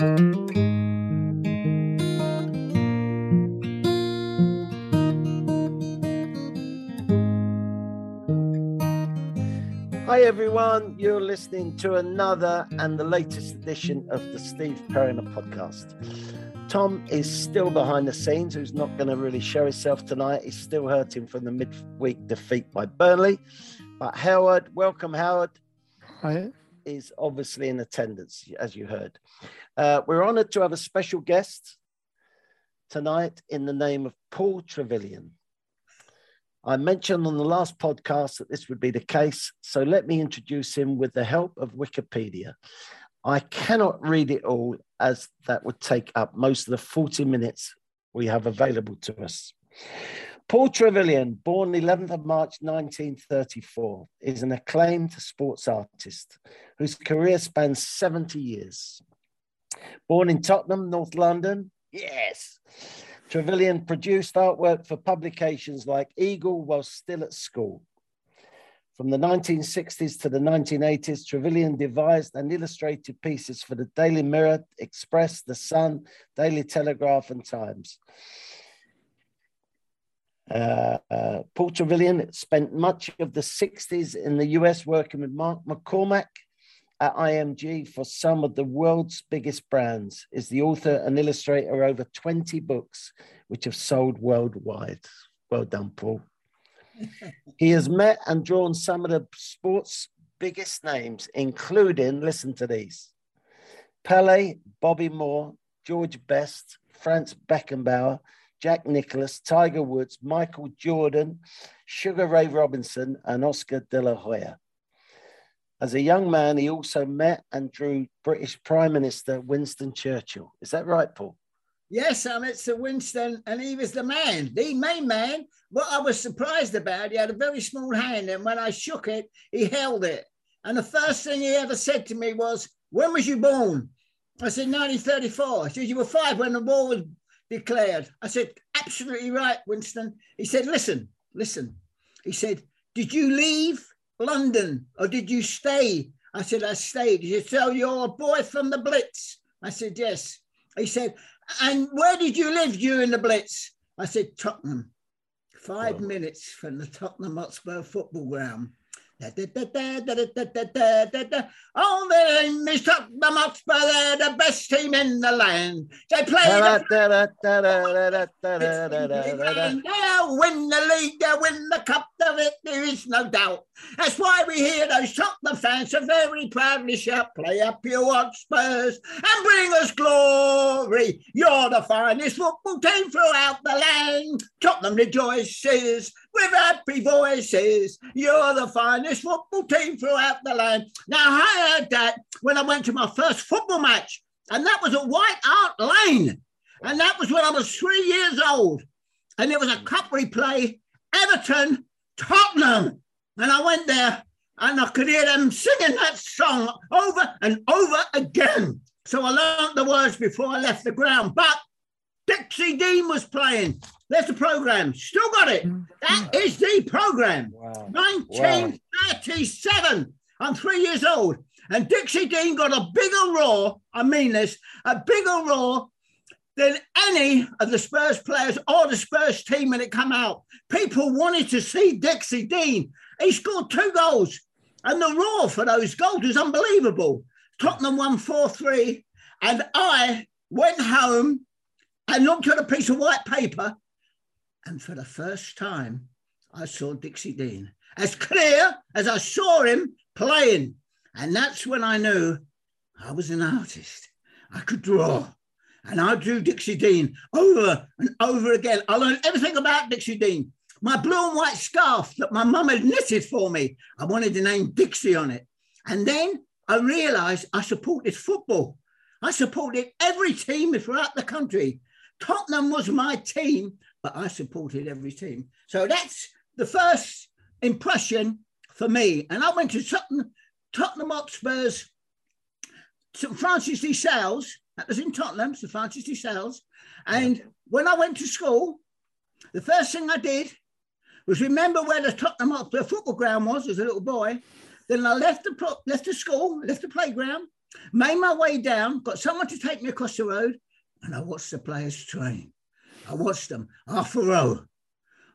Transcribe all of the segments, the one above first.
Hi, everyone. You're listening to another and the latest edition of the Steve Perryman podcast. Tom is still behind the scenes, who's not going to really show himself tonight. He's still hurting from the midweek defeat by Burnley. But Howard, welcome, Howard. Hi. Is obviously in attendance, as you heard. Uh, we're honoured to have a special guest tonight in the name of Paul Trevillion. I mentioned on the last podcast that this would be the case, so let me introduce him with the help of Wikipedia. I cannot read it all as that would take up most of the 40 minutes we have available to us. Paul Trevillion, born 11th of March 1934, is an acclaimed sports artist whose career spans 70 years. Born in Tottenham, North London, yes, Trevillion produced artwork for publications like Eagle while still at school. From the 1960s to the 1980s, Trevillion devised and illustrated pieces for the Daily Mirror, Express, The Sun, Daily Telegraph, and Times. Uh, uh, Paul Trevillion spent much of the 60s in the US working with Mark McCormack at IMG for some of the world's biggest brands, is the author and illustrator of over 20 books which have sold worldwide. Well done, Paul. he has met and drawn some of the sports biggest names, including, listen to these Pele, Bobby Moore, George Best, Franz Beckenbauer, Jack Nicklaus, Tiger Woods, Michael Jordan, Sugar Ray Robinson, and Oscar de la Hoya. As a young man, he also met and drew British Prime Minister Winston Churchill. Is that right, Paul? Yes, I met Sir Winston, and he was the man, the main man. What I was surprised about, he had a very small hand, and when I shook it, he held it. And the first thing he ever said to me was, When was you born? I said, 1934. He said, You were five when the war was declared. I said, Absolutely right, Winston. He said, Listen, listen. He said, Did you leave London or did you stay? I said, I stayed. He said, So you're a boy from the Blitz? I said, Yes. He said, And where did you live during the Blitz? I said, Tottenham. Five oh. minutes from the Tottenham Hotspur football ground. Oh, the name is Tottenham Hotspur, they're the best team in the land. They play the they'll win the league, they'll win the cup, there is no doubt. That's why we hear those Tottenham fans so very proudly shout, play up your Hotspurs and bring us glory. You're the finest football team throughout the land. Tottenham rejoices with happy voices. You're the finest football team throughout the land. Now, I heard that when I went to my first football match, and that was at White Hart Lane. And that was when I was three years old. And it was a cup replay, Everton, Tottenham. And I went there and I could hear them singing that song over and over again. So I learned the words before I left the ground. But Dixie Dean was playing. There's the program. Still got it. Mm. That is the program. Wow. 1937. Wow. I'm three years old. And Dixie Dean got a bigger roar. I mean this, a bigger roar than any of the Spurs players or the Spurs team when it come out. People wanted to see Dixie Dean. He scored two goals. And the roar for those goals was unbelievable. Tottenham won 4 3. And I went home and looked at a piece of white paper and for the first time, I saw Dixie Dean as clear as I saw him playing. And that's when I knew I was an artist. I could draw. And I drew Dixie Dean over and over again. I learned everything about Dixie Dean. My blue and white scarf that my mum had knitted for me, I wanted the name Dixie on it. And then I realized I supported football. I supported every team throughout the country. Tottenham was my team but I supported every team. So that's the first impression for me. And I went to Tottenham, Tottenham Hotspurs, St Francis de Sales. That was in Tottenham, St Francis de Sales. And when I went to school, the first thing I did was remember where the Tottenham Hotspur football ground was as a little boy. Then I left the left the school, left the playground, Made my way down, got someone to take me across the road, and I watched the players train. I watched them half a row,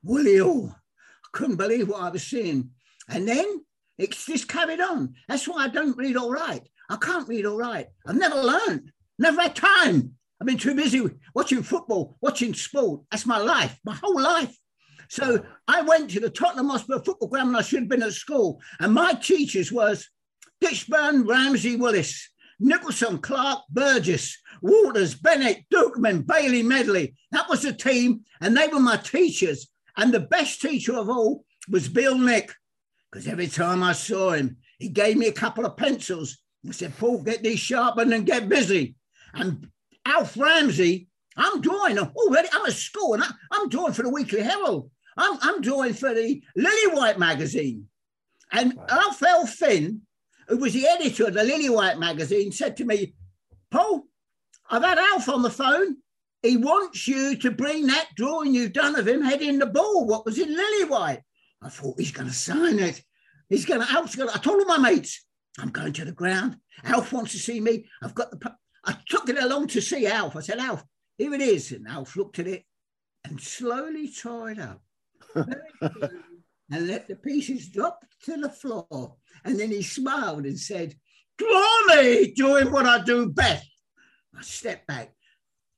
Willie. I couldn't believe what I was seeing. And then it's just carried on. That's why I don't read all right. I can't read all right. I've never learned, never had time. I've been too busy watching football, watching sport. That's my life, my whole life. So I went to the Tottenham Hotspur football ground when I should have been at school. And my teachers was Ditchburn, Ramsey, Willis, Nicholson, Clark, Burgess, Walters, Bennett, Duquemin, Baily, Medley. That was the team, and they were my teachers. And the best teacher of all was Bill Nick, because every time I saw him, he gave me a couple of pencils. I said, Paul, get these sharpened and get busy. And Alf Ramsey, I'm drawing already. I'm at school and I, am drawing for the Weekly Herald. I'm, I'm drawing for the Lillywhite magazine. And wow. Alf L. Finn, who was the editor of the Lillywhite magazine, said to me, Paul, I've had Alf on the phone. He wants you to bring that drawing you've done of him heading the ball, what was in Lillywhite. I thought he's going to sign it. He's going to, Alf's going to, I told all my mates, I'm going to the ground. Alf wants to see me. I've got the, I took it along to see Alf. I said, Alf, here it is. And Alf looked at it and slowly tore it up and let the pieces drop to the floor. And then he smiled and said, Draw me doing what I do best. I stepped back.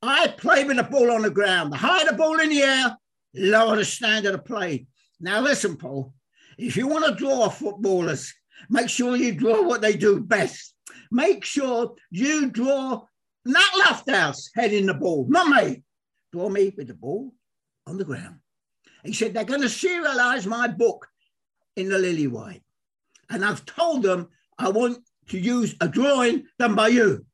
I play with the ball on the ground. The higher the ball in the air, lower the standard of play. Now listen, Paul, if you want to draw footballers, make sure you draw what they do best. Make sure you draw not Lofthouse heading the ball, not me. Draw me with the ball on the ground. He said, they're going to serialize my book in the Lillywhite. And I've told them I want to use a drawing done by you.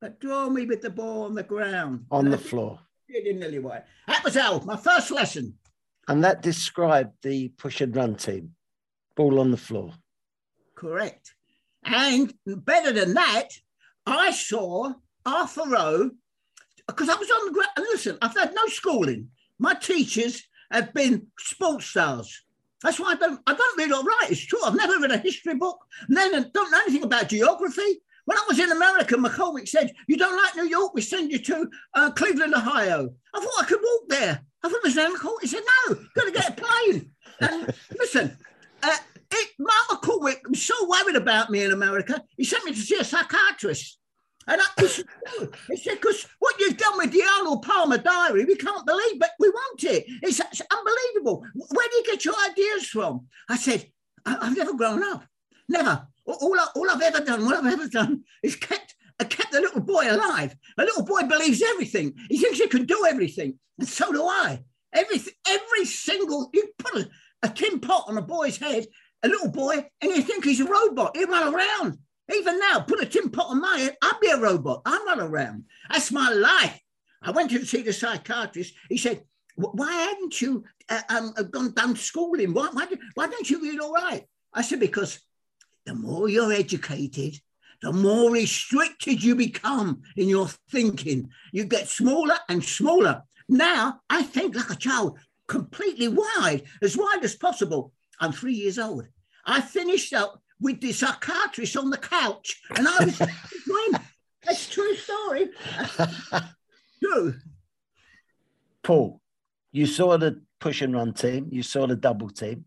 But draw me with the ball on the ground. On the floor. In Lillywhite. That was Al, my first lesson. And that described the push and run team. Ball on the floor. Correct. And better than that, I saw Arthur Rowe, because I was on the ground. Listen, I've had no schooling. My teachers have been sports stars. That's why I don't I don't read all right. It's true. I've never read a history book. Then don't know anything about geography. When I was in America, McCormack said, "You don't like New York? We send you to uh, Cleveland, Ohio." I thought I could walk there. I thought it was McCormack. He said, "No, got to get a plane." And listen, uh, it, Mark McCormack was so worried about me in America. He sent me to see a psychiatrist. And I, he said, because what you've done with the Arnold Palmer diary, we can't believe, but we want it. It's, it's unbelievable. Where do you get your ideas from? I said, I, have never grown up. Never. All, I, all I've ever done, what I've ever done is kept, I kept a little boy alive. A little boy believes everything. He thinks he can do everything. And so do I. Everything, every single, you put a, a tin pot on a boy's head, a little boy, and you think he's a robot. He'll run around. Even now, put a tin pot on my head, I'd be a robot. I'm not around. That's my life. I went to see the psychiatrist. He said, why hadn't you uh, um, uh, gone down schooling? Why, why, why don't you read all right? I said, because the more you're educated, the more restricted you become in your thinking. You get smaller and smaller. Now I think like a child, completely wide, as wide as possible. I'm three years old. I finished up with the psychiatrist on the couch, and I was going, that's true story. true. Paul, you saw the push and run team, you saw the double team.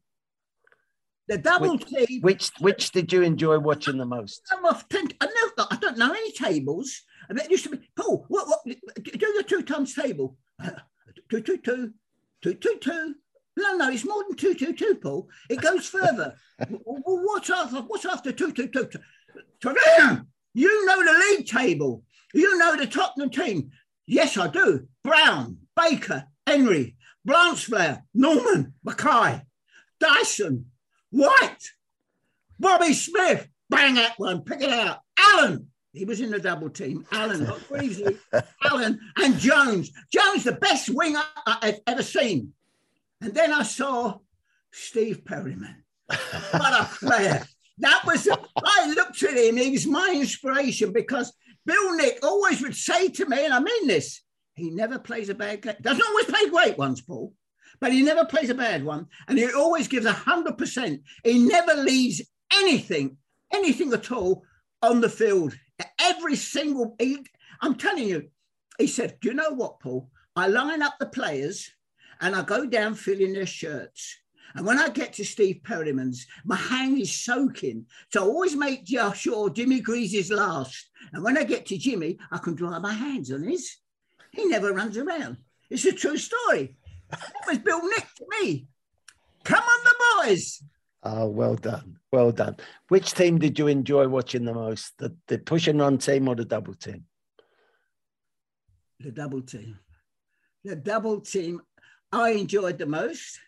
The double which, team. Which which did you enjoy watching the most? I'm off ten, I, never, I don't know any tables. I mean, it used to be Paul. What what? Do your two times table. Two two two, two two two, no, no, it's more than 222, Paul. It goes further. what's after, what's after 222? You know the league table. You know the Tottenham team. Yes, I do. Brown, Baker, Henry, Blanchflower, Norman, Mackay, Dyson, White, Bobby Smith. Bang that one. Pick it out. Allen. He was in the double team. Allen, not. Allen and Jones. Jones, the best winger I've ever seen. And then I saw Steve Perryman. What a player. That was, I looked at him, he was my inspiration because Bill Nick always would say to me, and I mean this, he never plays a bad game. Doesn't always play great ones, Paul, but he never plays a bad one. And he always gives 100%. He never leaves anything, anything at all on the field. Every single, he, I'm telling you, he said, Do you know what, Paul? I line up the players and I go down filling their shirts. And when I get to Steve Perryman's, my hand is soaking. So I always make sure Jimmy Greaves is last. And when I get to Jimmy, I can dry my hands on his. He never runs around. It's a true story. That was Bill Nick to me. Come on, the boys. Oh, well done. Well done. Which team did you enjoy watching the most? The, the push and run team or the double team? The double team. The double team I enjoyed the most.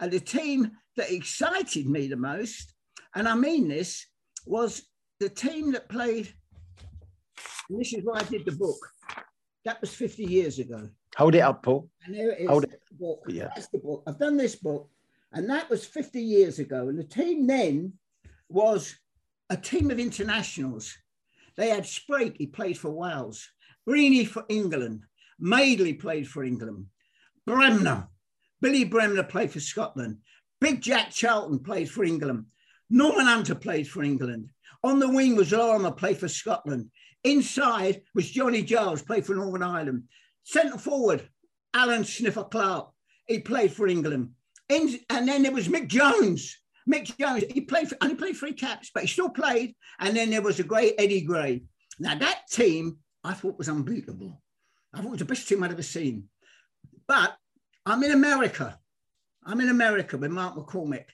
And the team that excited me the most, and I mean this, was the team that played. And this is why I did the book. That was 50 years ago. Hold it up, Paul. And there it is. Hold it. Book. Yeah. That's the book. I've done this book, and that was 50 years ago. And the team then was a team of internationals. They had Sprake, he played for Wales, Reaney for England, Madeley played for England, Bremner, Billy Bremner played for Scotland, Big Jack Charlton played for England, Norman Hunter played for England. On the wing was Lorimer, played for Scotland. Inside was Johnny Giles, played for Northern Ireland. Centre forward, Alan Sniffer Clarke, he played for England. In, and then there was Mick Jones. Mick Jones, he played for, only played three caps, but he still played. And then there was a great Eddie Gray. Now that team I thought was unbeatable. I thought it was the best team I'd ever seen. But I'm in America. I'm in America with Mark McCormack.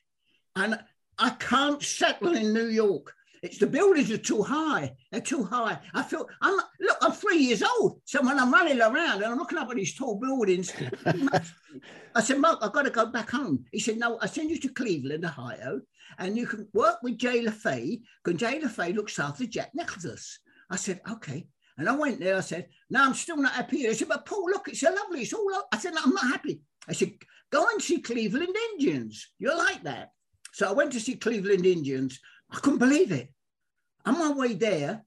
And I can't settle in New York. It's the buildings are too high. They're too high. I feel I'm look. I'm three years old. So when I'm running around and I'm looking up at these tall buildings, I said, Mark, I've got to go back home. He said, No, I send you to Cleveland, Ohio, and you can work with Jay LaFay. Because Jay LaFay looks after Jack Nicklaus. I said, Okay. And I went there. I said, No, I'm still not happy. I said, But Paul, look, it's so lovely. It's all. I said, No, I'm not happy. I said, Go and see Cleveland Indians. You're like that. So I went to see Cleveland Indians. I couldn't believe it. On my way there,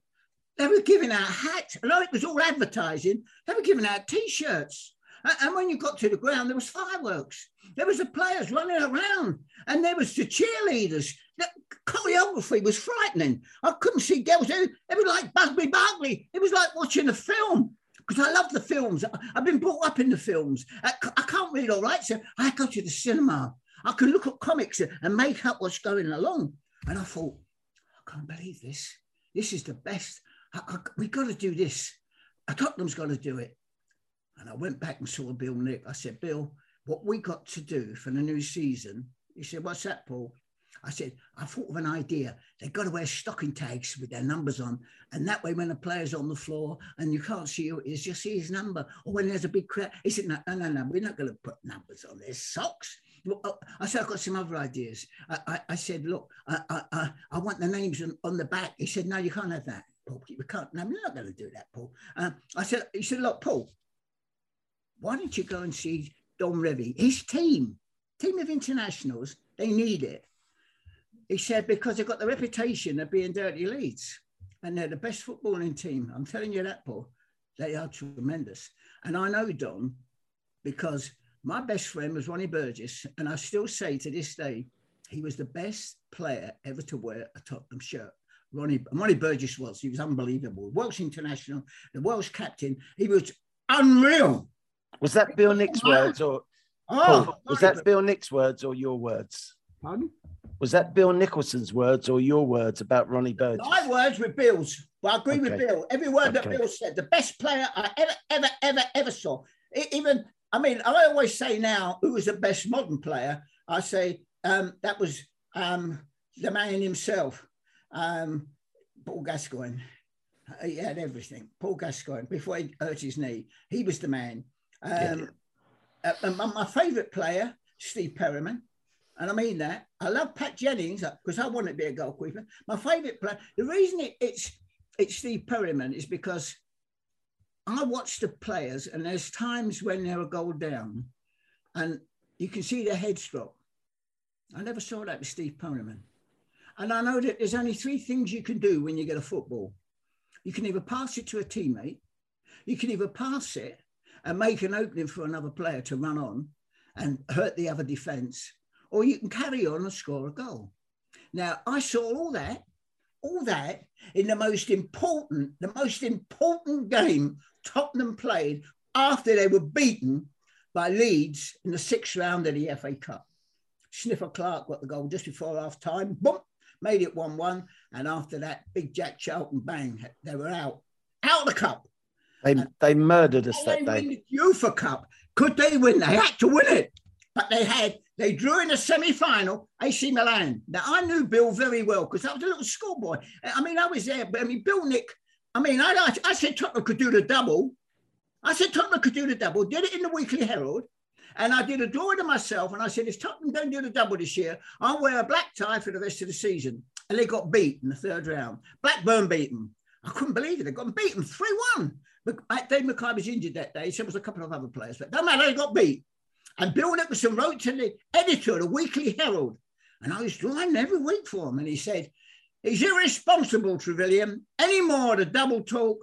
they were giving out hats. Although it was all advertising, they were giving out T-shirts. And when you got to the ground, there was fireworks. There was the players running around, and there was the cheerleaders. The choreography was frightening. I couldn't see girls. It was like Busby Berkeley. It was like watching a film because I love the films. I've been brought up in the films. I, can't read all right, so I go to the cinema. I can look at comics and make up what's going along. And I thought, I can't believe this. This is the best. I, I, we got to do this. Tottenham's got to do it. And I went back and saw Bill Nick. I said, Bill, what we got to do for the new season? He said, What's that, Paul? I said, I thought of an idea. They've got to wear stocking tags with their numbers on. And that way, when the player's on the floor and you can't see who it is, you see his number. Or when there's a big crowd, he said, No, no, no, no we're not going to put numbers on their socks. Uh, I said, I've got some other ideas. I, I, I said, Look, I, I, I, want the names on, on, the back. He said, No, you can't have that, Paul. We can't. No, we're not going to do that, Paul. Uh, I said, He said, Look, Paul, why don't you go and see Don Revie, his team, team of internationals, they need it. He said, because they've got the reputation of being dirty Leeds and they're the best footballing team. I'm telling you that, Paul. They are tremendous. And I know Don because my best friend was Ronnie Burgess. And I still say to this day, he was the best player ever to wear a Tottenham shirt. Ronnie, Ronnie Burgess was. He was unbelievable. Welsh international, the Welsh captain. He was unreal. Was that Bill Nick's words or oh, Paul, was oh, that Bill Nick's words or your words? Pardon? Was that Bill Nicholson's words or your words about Ronnie Burgess? My words were Bill's. Well, I agree okay. with Bill. Every word okay. that Bill said, the best player I ever, ever, ever, ever saw. Even, I mean, I always say now, who was the best modern player? I say um, that was um, the man himself, um, Paul Gascoigne. He had everything. Paul Gascoigne, before he hurt his knee, he was the man. Um, yeah. uh, my, my favourite player, Steve Perryman, and I mean that. I love Pat Jennings uh, because I want to be a goalkeeper. My favourite player. The reason it, it's it's Steve Perryman is because I watch the players, and there's times when they're a goal down, and you can see their heads drop. I never saw that with Steve Perryman. And I know that there's only three things you can do when you get a football. You can either pass it to a teammate, you can either pass it and make an opening for another player to run on and hurt the other defence, or you can carry on and score a goal. Now, I saw all that all that in the most important, the most important game Tottenham played after they were beaten by Leeds in the sixth round of the FA Cup. Sniffer Clarke got the goal just before half time, boom, made it 1 1. And after that, big Jack Charlton bang, they were out, out of the cup. They, they murdered us that they day. Win the UEFA Cup. Could they win? They had to win it. But they had, they drew in the semi final AC Milan. Now, I knew Bill very well because I was a little schoolboy. I mean, I was there, but I mean, Bill Nick, I mean, I, I, I said Tottenham could do the double. I said Tottenham could do the double, did it in the Weekly Herald. And I did a drawing of myself and I said, if Tottenham don't do the double this year, I'll wear a black tie for the rest of the season. And they got beat in the third round. Blackburn beat them. I couldn't believe it. They got beaten 3 1. Dave Mackay was injured that day. So was a couple of other players, but no matter, they got beat. And Bill Nicholson wrote to the editor of the Weekly Herald. And I was drawing every week for him. And he said, He's irresponsible, Trevillion. Any more of the double talk,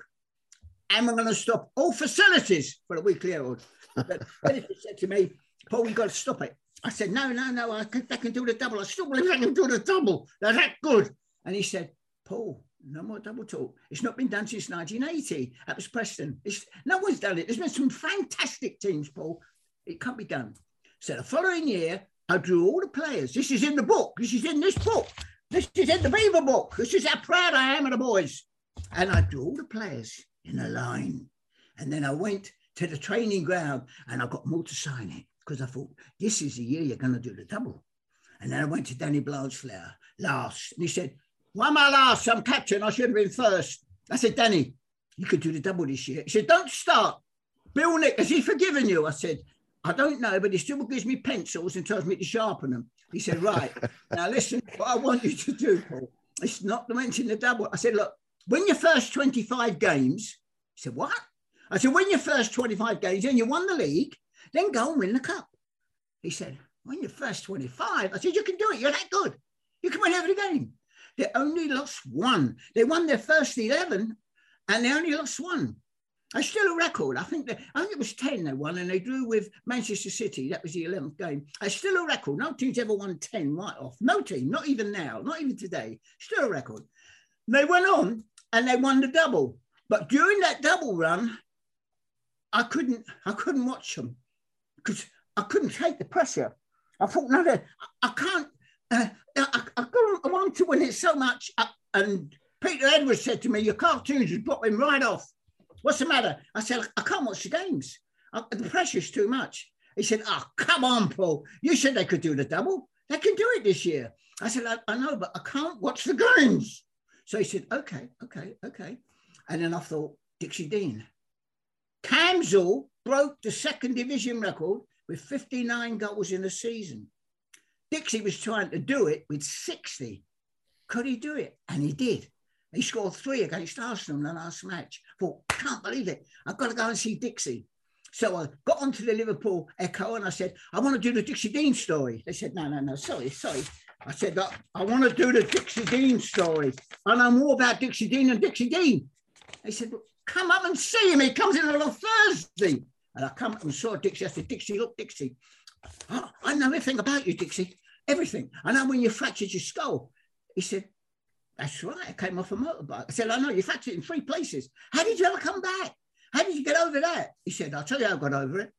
and we're going to stop all facilities for the Weekly Herald. But editor said to me, Paul, you've got to stop it. I said, No, no, no, I can, they can do the double. I still believe they can do the double. They're that good. And he said, Paul, no more double talk. It's not been done since 1980. That was Preston. It's, no one's done it. There's been some fantastic teams, Paul. It can't be done. So the following year, I drew all the players. This is in the book. This is in this book. This is in the Beaver book. This is how proud I am of the boys. And I drew all the players in a line. And then I went to the training ground and I got more to sign it because I thought, this is the year you're going to do the double. And then I went to Danny Blanchflower last. And he said, why am I last? I'm captain. I should have been first. I said, Danny, you could do the double this year. He said, don't start. Bill Nick, has he forgiven you? I said, I don't know, but he still gives me pencils and tells me to sharpen them. He said, right. now listen, what I want you to do, Paul, it's not to mention the double. I said, look, win your first 25 games. He said, what? I said, win your first 25 games, and you won the league, then go and win the cup. He said, win your first 25. I said, you can do it. You're that good. You can win every game. They only lost one. They won their first 11 and they only lost one. It's still a record. I think they, I think it was 10 they won and they drew with Manchester City. That was the 11th game. It's still a record. No team's ever won 10 right off. No team, not even now, not even today. Still a record. They went on and they won the double. But during that double run, I couldn't I couldn't watch them because I couldn't take the pressure. I thought, no, I can't uh, I, I, I want to win it so much. Uh, and Peter Edwards said to me, Your cartoons are dropping right off. What's the matter? I said, I can't watch the games. I, the pressure's too much. He said, Oh, come on, Paul. You said they could do the double. They can do it this year. I said, I, I know, but I can't watch the games. So he said, Okay, okay, okay. And then I thought, Dixie Dean. Camsell broke the second division record with 59 goals in a season. Dixie was trying to do it with 60. Could he do it? And he did. He scored three against Arsenal in the last match. Thought, can't believe it. I've got to go and see Dixie. So I got onto the Liverpool Echo and I said, I want to do the Dixie Dean story. They said, no, no, no, sorry, sorry. I said, I want to do the Dixie Dean story. I know more about Dixie Dean than Dixie Dean. They said, come up and see him. He comes in on a Thursday. And I come up and saw Dixie. I said, Dixie, look, Dixie, I know everything about you, Dixie. Everything. I know when you fractured your skull. He said, That's right. I came off a motorbike. I said, I know you fractured in three places. How did you ever come back? How did you get over that? He said, I'll tell you how I got over it.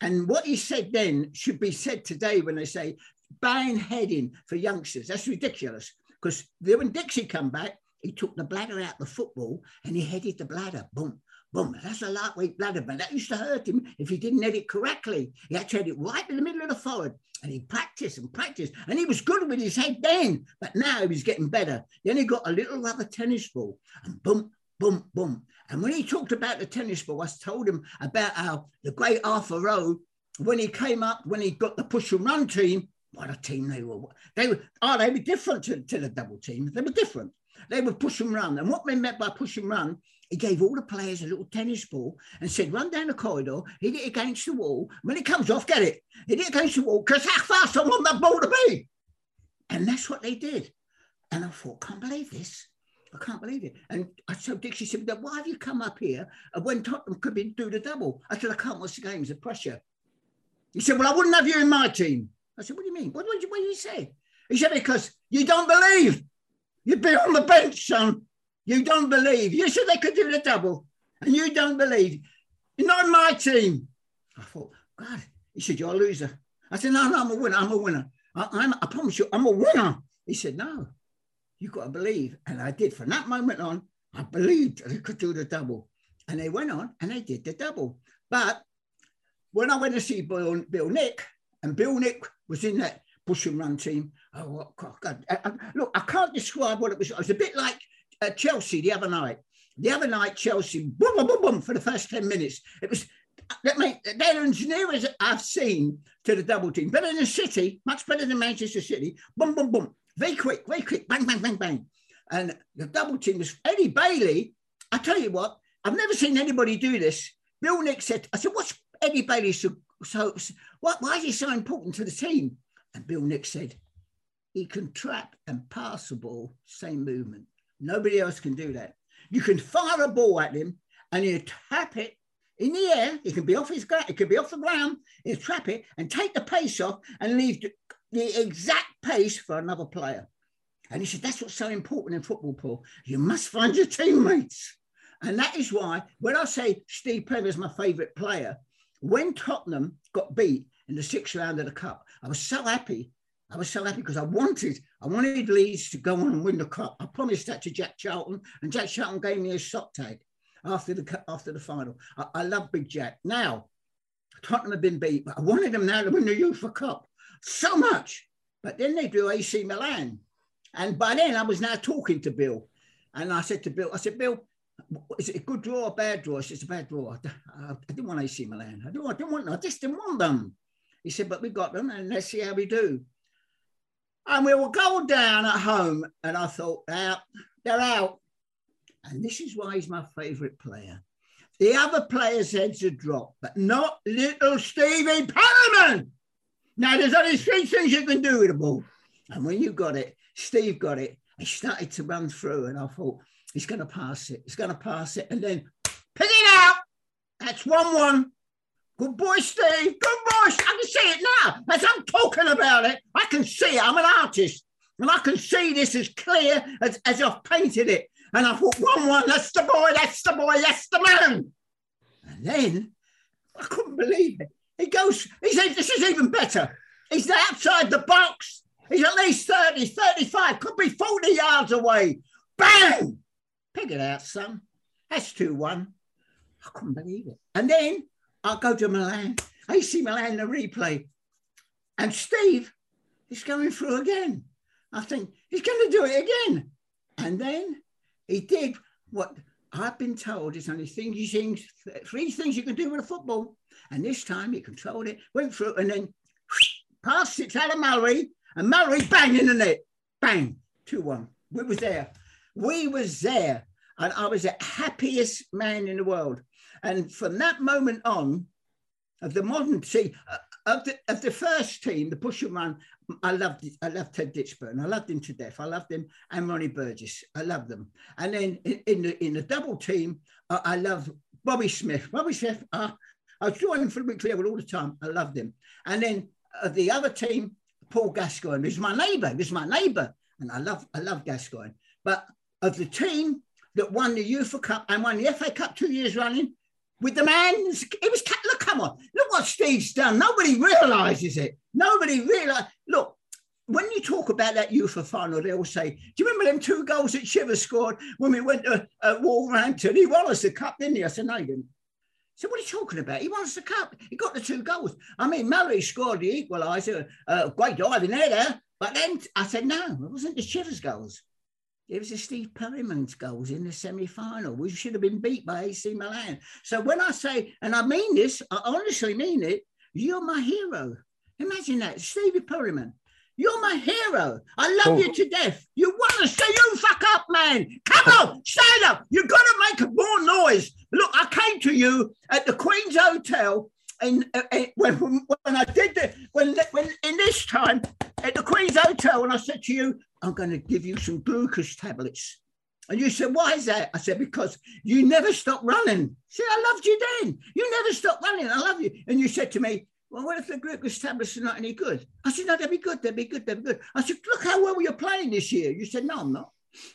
And what he said then should be said today when they say bang heading for youngsters. That's ridiculous. Because when Dixie come back, he took the bladder out the football and he headed the bladder. Boom, boom. That's a lightweight bladder, but that used to hurt him if he didn't head it correctly. He had to head it right in the middle of the forward. And he practiced and practiced. And he was good with his head then, but now he was getting better. Then he got a little rubber tennis ball and boom, boom, boom. And when he talked about the tennis ball, I told him about how the great Arthur Rowe, when he came up, when he got the push and run team, what a team they were. They were, oh, they were different to, to the double team. They were different. They would push and run. And what they meant by push and run, he gave all the players a little tennis ball and said, run down the corridor, hit it against the wall. When it comes off, get it. Hit it against the wall, because how fast I want that ball to be. And that's what they did. And I thought, can't believe this. I can't believe it. And I told Dixie said, why have you come up here when Tottenham could be do the double? I said, I can't watch the games, the pressure. He said, Well, I wouldn't have you in my team. I said, What do you mean? What, what, what did you say? He said, Because you don't believe. You'd be on the bench, son. You don't believe. You said they could do the double, and you don't believe. You're not my team. I thought, God. He said, You're a loser. I said, No, no, I'm a winner. I'm a winner. I, I'm, I promise you, I'm a winner. He said, No, you've got to believe. And I did. From that moment on, I believed they could do the double. And they went on and they did the double. But when I went to see Bill, Bill Nick, and Bill Nick was in that push and run team. Oh, God. I, I, look, I can't describe what it was. It was a bit like uh, Chelsea the other night. The other night, Chelsea, boom, boom, boom, boom, for the first 10 minutes. It was, that mean, they're as near as I've seen to the double team. Better than City, much better than Manchester City. Boom, boom, boom. Very quick, very quick. Bang, bang, bang, bang. And the double team was Eddie Baily. I tell you what, I've never seen anybody do this. Bill Nick said, I said, what's Eddie Baily so, so, so what, why is he so important to the team? And Bill Nick said, he can trap and pass the ball, same movement. Nobody else can do that. You can fire a ball at him and you tap it in the air. It can be off his ground, it could be off the ground. You trap it and take the pace off and leave the, exact pace for another player. And he said, that's what's so important in football, Paul. You must find your teammates. And that is why when I say Steve Perryman is my favourite player, when Tottenham got beat in the sixth round of the cup, I was so happy. I was so happy because I wanted, I wanted Leeds to go on and win the cup. I promised that to Jack Charlton, and Jack Charlton gave me a sock tag after the after the final. I, I love Big Jack. Now, Tottenham have been beat, but I wanted them now to win the UEFA Cup so much. But then they drew AC Milan, and by then I was now talking to Bill, and I said to Bill, I said, Bill, is it a good draw or a bad draw? Said, it's a bad draw. I, I didn't want AC Milan. I didn't, I didn't want. I just didn't want them. He said, but we got them and let's see how we do. And we will go down at home. And I thought, out, they're out. And this is why he's my favourite player. The other players' heads are dropped, but not little Stevie Perryman. Now, there's only three things you can do with a ball. And when you got it, Steve got it, he started to run through, and I thought, he's going to pass it. He's going to pass it. And then pick it out. That's 1 1. Good boy, Steve. Good boy. I can see it now. As I'm talking about it, I can see it. I'm an artist. And I can see this as clear as, as I've painted it. And I thought, 1 1, that's the boy, that's the boy, that's the man. And then I couldn't believe it. He goes, he says, this is even better. He's outside the box. He's at least 30, 35, could be 40 yards away. Bang! Pick it out, son. That's 2 1. I couldn't believe it. And then I go to Milan. I see Milan the replay. And Steve is going through again. I think he's going to do it again. And then he did what I've been told is only things, three things you can do with a football. And this time he controlled it, went through, and then passed it to Alan Mullery, and Mullery bang in the net. Bang, 2 1. We was there. We was there. And I was the happiest man in the world. And from that moment on, of the modern see uh, of the of the first team, the push and run, I loved. I loved Ted Ditchburn. I loved him to death. I loved him and Ronnie Burgess. I loved them. And then in, the in the double team, I loved Bobby Smith. Bobby Smith. Uh, I was joining for the weekly all the time. I loved him. And then uh, the other team, Paul Gascoigne, who's my neighbour. He's my neighbour, and I love I love Gascoigne. But of the team that won the UEFA Cup and won the FA Cup two years running with the man, it was look, come on, look what Steve's done. Nobody realizes it. Nobody realize. Look, when you talk about that UEFA final, they all say, "Do you remember them two goals that Chivers scored when we went to uh, Wolverhampton? He won us the cup, didn't he?" I said, "No, he didn't." So what are you talking about? He won us the cup. He got the two goals. I mean, Mullery scored the equaliser, uh, great diving there. But then I said, no, it wasn't the Chivers goals. It was Steve Perryman's goals in the semi-final. We should have been beat by AC Milan. So when I say, and I mean this, I honestly mean it, you're my hero. Imagine that, Stevie Perryman. You're my hero. I love oh. you to death. You want to say you fuck up, man. Come on, stand up. You've got to make more noise. Look, I came to you at the Queen's Hotel and, uh, uh, when, when I did the, when, when in this time at the Queen's Hotel, and I said to you, I'm going to give you some glucose tablets. And you said, why is that? I said, because you never stopped running. See, I loved you then. You never stopped running. I love you. And you said to me, well, what if the glucose tablets are not any good? I said, no, they'll be good. They'll be good. They'll be good. I said, look how well you're playing this year. You said, no, I'm not.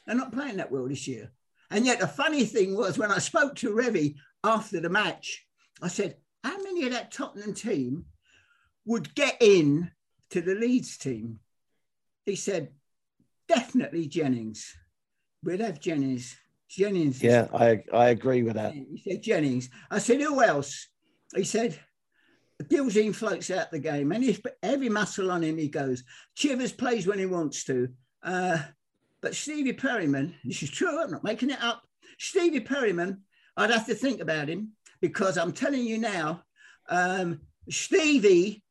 I'm not playing that well this year. And yet the funny thing was when I spoke to Revie after the match, I said, how many of that Tottenham team would get in to the Leeds team? He said, definitely Jennings. We'll have Jennings. Jennings. Yeah, I, I agree with that. He said Jennings. I said, who else? He said, Gilzean floats out the game, and if every muscle on him, he goes. Chivers plays when he wants to. Uh, but Stevie Perryman, this is true, I'm not making it up. Stevie Perryman, I'd have to think about him because I'm telling you now, um, Stevie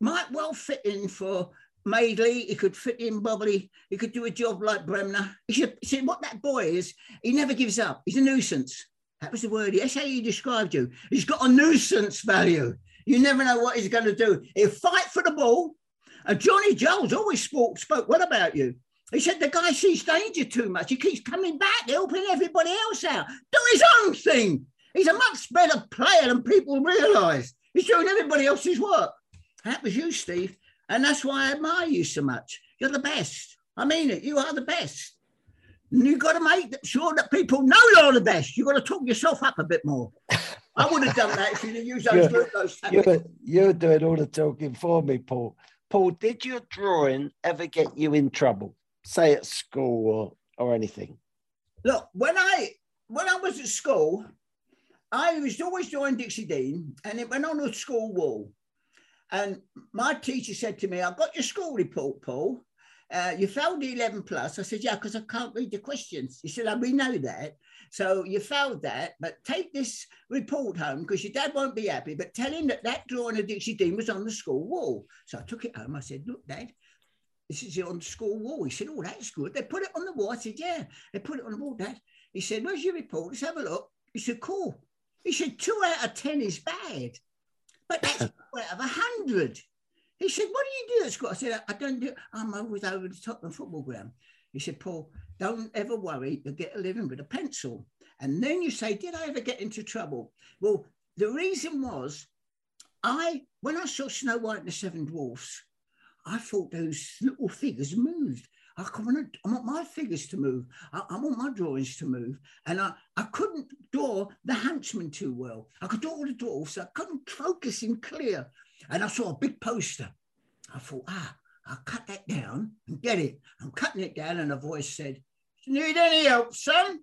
might well fit in for Madeley. He could fit in Bobbly. He could do a job like Bremner. He should see what that boy is. He never gives up. He's a nuisance. That was the word. That's how he described you. He's got a nuisance value. You never know what he's going to do. He'll fight for the ball. And Johnny Jones always spoke, spoke well about you. He said the guy sees danger too much. He keeps coming back, helping everybody else out. Do his own thing. He's a much better player than people realise. He's doing everybody else's work. That was you, Steve. And that's why I admire you so much. You're the best. I mean it. You are the best. And you've got to make sure that people know you're the best. You've got to talk yourself up a bit more. I would have done that if you'd used those you're, you're, you're doing all the talking for me, Paul. Paul, did your drawing ever get you in trouble? Say at school or, or anything? Look, when I when I was at school, I was always drawing Dixie Dean, and it went on the school wall. And my teacher said to me, I've got your school report, Paul. Uh, you failed the 11 plus. I said, yeah, because I can't read the questions. He said, oh, we know that. So you failed that, but take this report home because your dad won't be happy, but tell him that that drawing of Dixie Dean was on the school wall. So I took it home. I said, look, dad, this is on the school wall. He said, oh, that's good. They put it on the wall. I said, yeah, they put it on the wall, dad. He said, where's your report? Let's have a look. He said, cool. He said, two out of 10 is bad, but that's out of a 100. He said, What do you do at school? I said, I don't do I'm always over the Tottenham football ground. He said, Paul, don't ever worry, you'll get a living with a pencil. And then you say, Did I ever get into trouble? Well, the reason was I, when I saw Snow White and the Seven Dwarfs, I thought those little figures moved. I, want, I want my figures to move. I, I, want my drawings to move. And I, I couldn't draw the henchman too well. I could draw all the dwarfs. I couldn't focus in clear. And I saw a big poster. I thought, ah, I'll cut that down and get it. I'm cutting it down, and a voice said, you Need any help, son?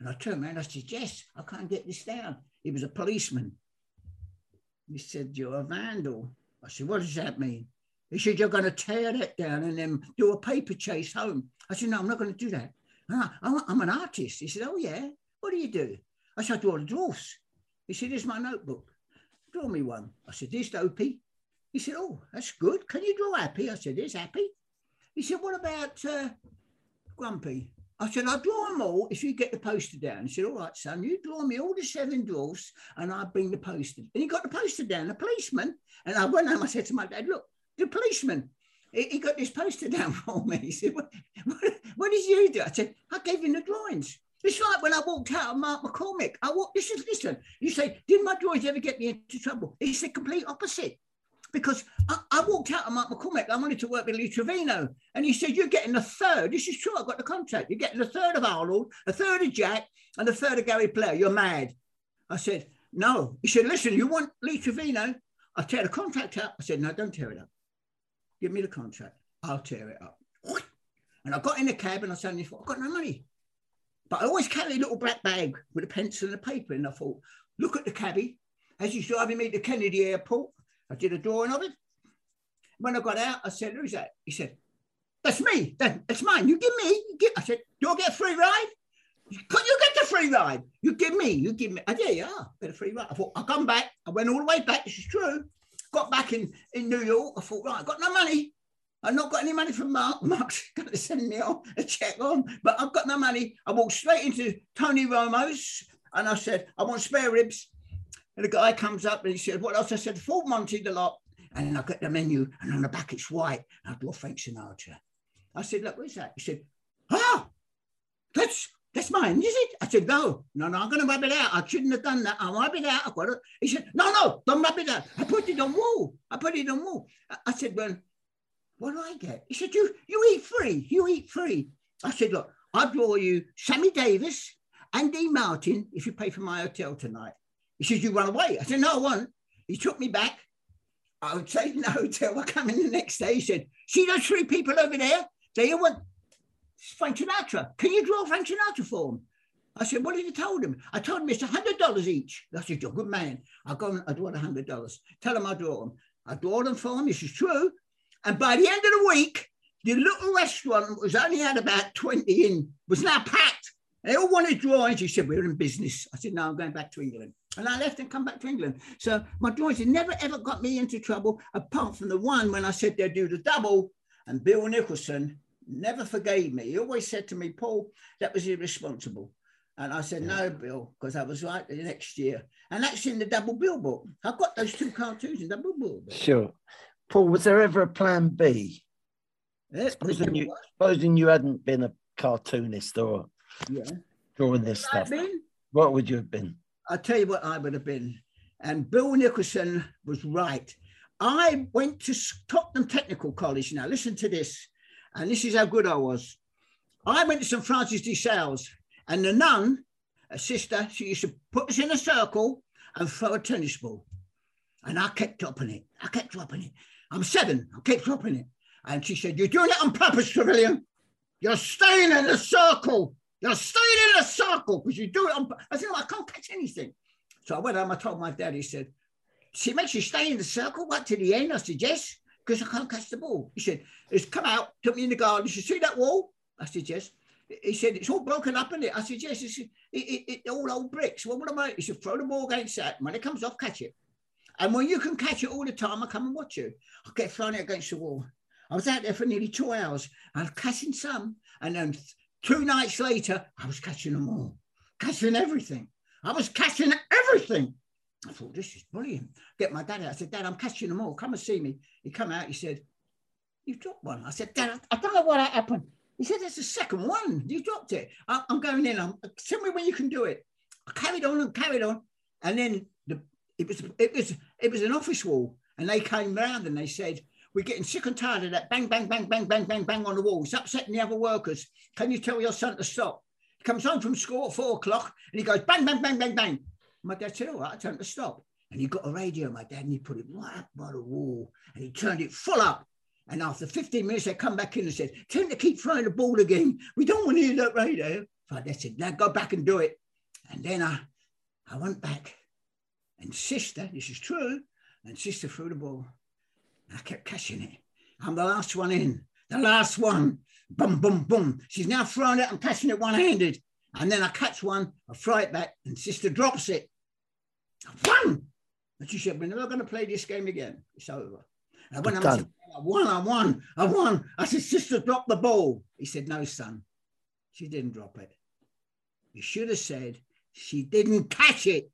And I turned around, I said, Yes, I can't get this down. He was a policeman. He said, You're a vandal. I said, What does that mean? He said, You're going to tear that down and then do a paper chase home. I said, No, I'm not going to do that. I'm an artist. He said, Oh, yeah. What do you do? I said, I draw the dwarfs. He said, Here's my notebook draw me one. I said, this Dopey. He said, oh, that's good. Can you draw Happy? I said, this Happy. He said, what about uh, Grumpy? I said, I'll draw them all if you get the poster down. He said, all right, son, you draw me all the seven dwarfs and I'll bring the poster. And he got the poster down, the policeman. And I went home, I said to my dad, look, the policeman, he, got this poster down for me. He said, what, what, what did you do? I said, I gave him the drawings. It's like when I walked out of Mark McCormack. I walked, this is, listen, you say, did my drawings ever get me into trouble? It's the complete opposite. Because I, I walked out of Mark McCormack, I wanted to work with Lee Trevino. And he said, You're getting a third. This is true, I got the contract. You're getting a third of Arnold, a third of Jack, and a third of Gary Player. You're mad. I said, No. He said, Listen, you want Lee Trevino? I'll tear the contract up. I said, No, don't tear it up. Give me the contract. I'll tear it up. And I got in the cab and I suddenly thought, I've got no money. But I always carry a little black bag with a pencil and a paper. And I thought, look at the cabbie as he's driving me to Kennedy Airport. I did a drawing of it. When I got out, I said, who's that? He said, that's me. that's mine. You give me. You give. I said, do I get a free ride? Can you get the free ride? You give me. You give me. I did, yeah, get a free ride. I thought, I'll come back. I went all the way back. This is true. Got back in, in New York. I thought, right, I got no money. I've not got any money from Mark. Mark's going to send me on a check on, but I've got no money. I walked straight into Tony Romo's and I said, I want spare ribs. And the guy comes up and he said, What else? I said, Full Monty the lot. And I got the menu and on the back it's white. I draw Frank Sinatra. I said, Look, what's that? He said, Ah, that's that's mine, is it? I said, no, no, no, I'm going to rub it out. I shouldn't have done that. I'll rub it out. I've got it. He said, no, no, don't rub it out. I put it on wall. I put it on wall. I said, well, what do I get? He said, you, you eat free. You eat free. I said, look, I'll draw you Sammy Davis and Dean Martin if you pay for my hotel tonight. He says, you run away. I said, no, I won't. He took me back. I would say in the hotel. I come in the next day. He said, see those three people over there? They want Frank Sinatra. Can you draw Frank Sinatra for him? I said, what have you told him? I told him it's $100 each. I said, you're a good man. I'll go and I draw $100. Tell him I draw them. I draw them for him. This is true. And by the end of the week, the little restaurant was only had about 20 in, was now packed. They all wanted drawings. He said, We're in business. I said, No, I'm going back to England. And I left and come back to England. So my drawings never ever got me into trouble, apart from the one when I said they'd do the double. And Bill Nicholson never forgave me. He always said to me, Paul, that was irresponsible. And I said, No, Bill, because I was right the next year. And that's in the double bill book. I've got those two cartoons in double bill book. Sure. Paul, was there ever a plan B? Yeah, Supposing you, supposing you hadn't been a cartoonist or yeah. drawing this stuff, what would you have been? I'll tell you what I would have been. And Bill Nicholson was right. I went to Tottenham Technical College. Now, listen to this. And this is how good I was. I went to St. Francis de Sales, and the nun, a sister, she used to put us in a circle and throw a tennis ball. And I kept dropping it. I kept dropping it. I'm seven. I kept dropping it. And she said, You're doing it on purpose, Trevillion. You're staying in the circle. You're staying in the circle because you do it on. I said, no, I can't catch anything. So I went home. I told my dad. He said, "She makes you stay in the circle. What to the end?" I said, "Yes, because I can't catch the ball." He said, "It's come out. Took me in the garden. He said, see that wall?" I said, "Yes." He said, "It's all broken up in it." I said, "Yes." It's it, it, it, all old bricks. Well, what am I? He said, "Throw the ball against that. When it comes off, catch it." And when you can catch it all the time, I come and watch you. I kept throwing it against the wall. I was out there for nearly two hours. I was catching some, and then two nights later, I was catching them all, catching everything. I was catching everything. I thought, this is brilliant. Get my dad out. I said, Dad, I'm catching them all. Come and see me. He come out. He said, You dropped one. I said, Dad, I don't know what happened. He said, That's the second one. You dropped it. I- I'm going in. I'm, tell me when you can do it. I carried on and carried on. And then the, it was it was it was an office wall. And they came round and they said, We're getting sick and tired of that bang, bang, bang, bang, bang, bang, bang on the wall. It's upsetting the other workers. Can you tell your son to stop? He comes home from school at four o'clock and he goes bang, bang, bang, bang, bang. My dad said, All right, I him to stop. And he got a radio, my dad, and he put it right up by the wall and he turned it full up. And after 15 minutes, they come back in and said, Tell to keep throwing the ball again. We don't want to hear that radio. My dad said, Now go back and do it. And then I, I went back and sister, this is true, and sister threw the ball. I kept catching it. I'm the last one in, the last one. Boom, boom, boom. She's now throwing it I'm catching it one handed. And then I catch one, I throw it back, and sister drops it. Won. And she said, We're never going to play this game again. It's over. And I went home and said, I won, I won, I won. I said, Sister, drop the ball. He said, No, son, she didn't drop it. You should have said, She didn't catch it.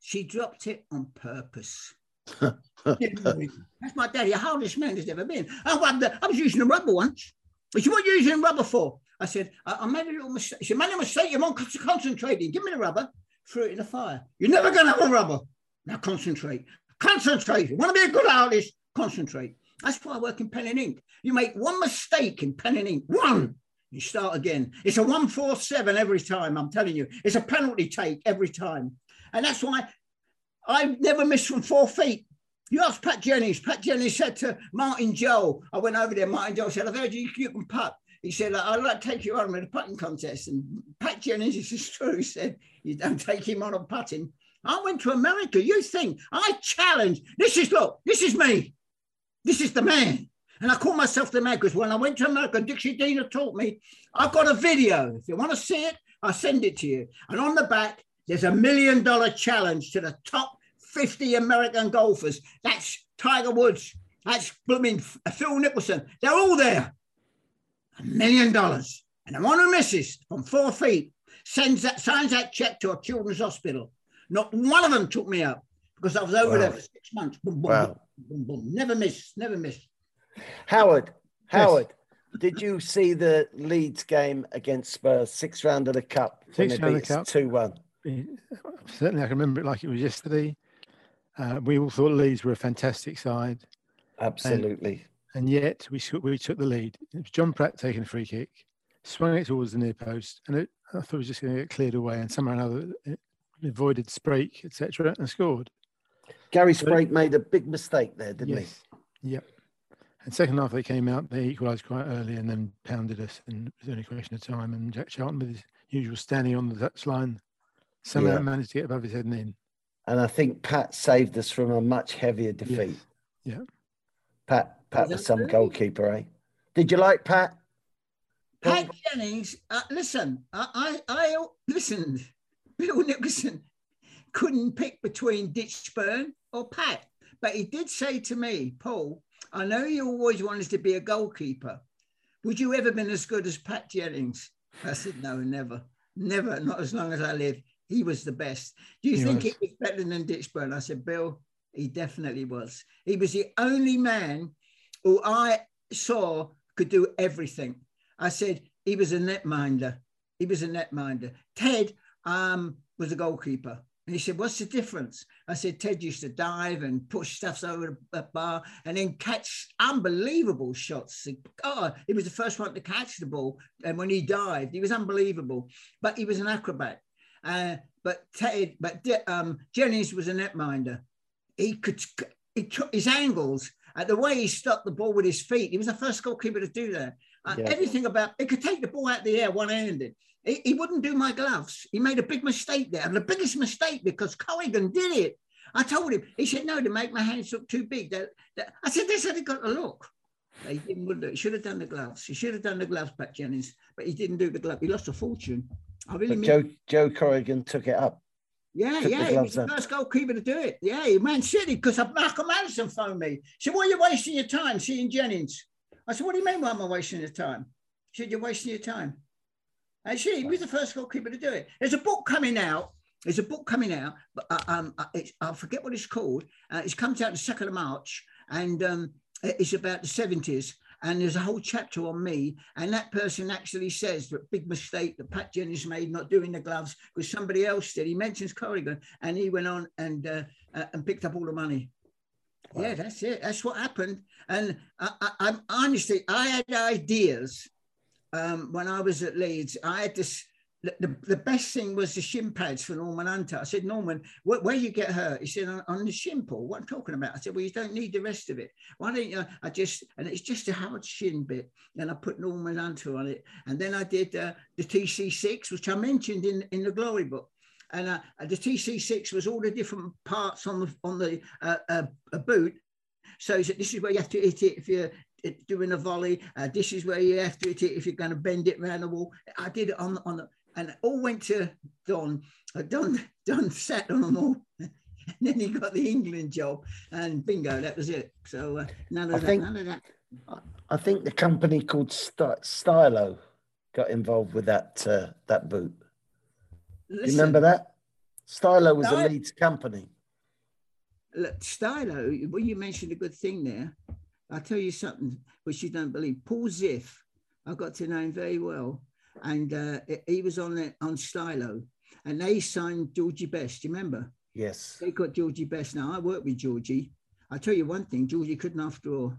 She dropped it on purpose. That's my daddy, the hardest man there's ever been. I, I was using a rubber once. He said, What are you using rubber for? I said, I, I made a little mistake. He said, Made a mistake. You're con- concentrating. Give me the rubber. Threw it in the fire. You're never going to have a rubber. Now concentrate. Concentrate. You want to be a good artist? Concentrate. That's why I work in pen and ink. You make one mistake in pen and ink, one, you start again. It's a one, four, seven every time. I'm telling you, it's a penalty take every time. And that's why I never miss from four feet. You ask Pat Jennings. Pat Jennings said to Martin Joel, I went over there. Martin Joel said, I've heard you, you can putt. He said, I'd like to take you on with a putting contest. And Pat Jennings, this is true, he said, You don't take him on a putting. I went to America. You think I challenge? This is, look, this is me. This is the man. And I call myself the man because when I went to America, Dixie Dean taught me, I've got a video. If you want to see it, I'll send it to you. And on the back, there's a million dollar challenge to the top 50 American golfers. That's Tiger Woods. That's blooming Phil Mickelson. They're all there. A million dollars. And the one who misses from four feet sends that signs that check to a children's hospital. Not one of them took me up because I was over Wow. there for six months. Boom, boom, Wow. boom, boom, boom. Never miss, never miss. Howard, Howard, did you see the Leeds game against Spurs, sixth round of the cup? when Sixth round of the cup. 2 1. Certainly, I can remember it like it was yesterday. Uh, we all thought Leeds were a fantastic side, Absolutely. And yet we we took the lead. It was John Pratt taking a free kick. swung it towards the near post, and it, I thought it was just going to get cleared away, and somehow or another it avoided Sprake, etc., and scored. Gary Sprake made a big mistake there, didn't yes. Yep. And second half they came out, they equalised quite early and then pounded us, and it was only a question of time. And Jack Charlton, with his usual standing on the touchline, somehow Yeah. managed to get above his head and in. And I think Pat saved us from a much heavier defeat. Yeah. Pat, Pat was some Absolutely. goalkeeper, eh? Did you like Pat? Pat Jennings, uh, listen, I, I, I listened. Bill Nicholson couldn't pick between Ditchburn or Pat, but he did say to me, Paul, I know you always wanted to be a goalkeeper. Would you ever been as good as Pat Jennings? I said, no, never, never, not as long as I live. He was the best. Do you He think was. it was better than Ditchburn? I said, Bill, he definitely was. He was the only man who I saw could do everything. I said he was a netminder. He was a netminder. Ted um, was a goalkeeper. And he said, What's the difference? I said, Ted used to dive and push stuffs over the bar and then catch unbelievable shots. God, he was the first one to catch the ball. And when he dived, he was unbelievable. But he was an acrobat. Uh, but Ted, but um, Jennings was a netminder. He could, he took his angles, uh, the way he stuck the ball with his feet. He was the first goalkeeper to do that. Uh, Yeah. Everything about it could take the ball out of the air one handed. He, he wouldn't do my gloves. He made a big mistake there, and the biggest mistake because Corrigan did it. I told him. He said no to make my hands look too big. That, that- I said this had got to look. He didn't would do it. He should have done the gloves. He should have done the gloves, Pat Jennings, but he didn't do the glove. He lost a fortune. I really But mean. Joe Joe Corrigan took it up. Yeah, Took yeah, he was the first goalkeeper to do it. Yeah, he Man City, because Malcolm Allison phoned me. He said, Why are you wasting your time seeing Jennings? I said, What do you mean, why am I wasting your time? She said, You're wasting your time. Actually, he was the first goalkeeper to do it. There's a book coming out. There's a book coming out, but uh, um, uh, it's, I forget what it's called. Uh, it comes out the 2nd of March, and um, it's about the 70s. And there's a whole chapter on me. And that person actually says that big mistake that Pat Jennings made not doing the gloves because somebody else did. He mentions Corrigan and he went on and uh, uh, and picked up all the money. Wow. Yeah, that's it. That's what happened. And I, I, I'm honestly, I had ideas um, when I was at Leeds. I had this. The, the, best thing was the shin pads for Norman Hunter. I said, Norman, where, where you get hurt? He said, on, on the shin, Paul. What I'm talking about? I said, well, you don't need the rest of it. Why don't you? I just, and it's just a hard shin bit. And I put Norman Hunter on it. And then I did uh, the TC6, which I mentioned in, in the glory book. And uh, the TC6 was all the different parts on the on the uh, uh, boot. So said, this is where you have to hit it if you're uh, doing a volley. Uh, this is where you have to hit it if you're going to bend it around the wall. I did it on on the, and all went to Don. Uh, Don Don sat on them all. and then he got the England job, and bingo, that was it. So uh, none of I that. think- none of that. I think the company called St- Stylo got involved with that uh, that boot. Listen, remember that? Stylo was a Leeds company. Look, Stylo, well, you mentioned a good thing there. I'll tell you something which you don't believe. Paul Ziff, I got to know him very well, and uh, he was on it on Stylo, and they signed Georgie Best. Do you remember? Yes. They got Georgie Best. Now I worked with Georgie. I tell you one thing, Georgie couldn't after all.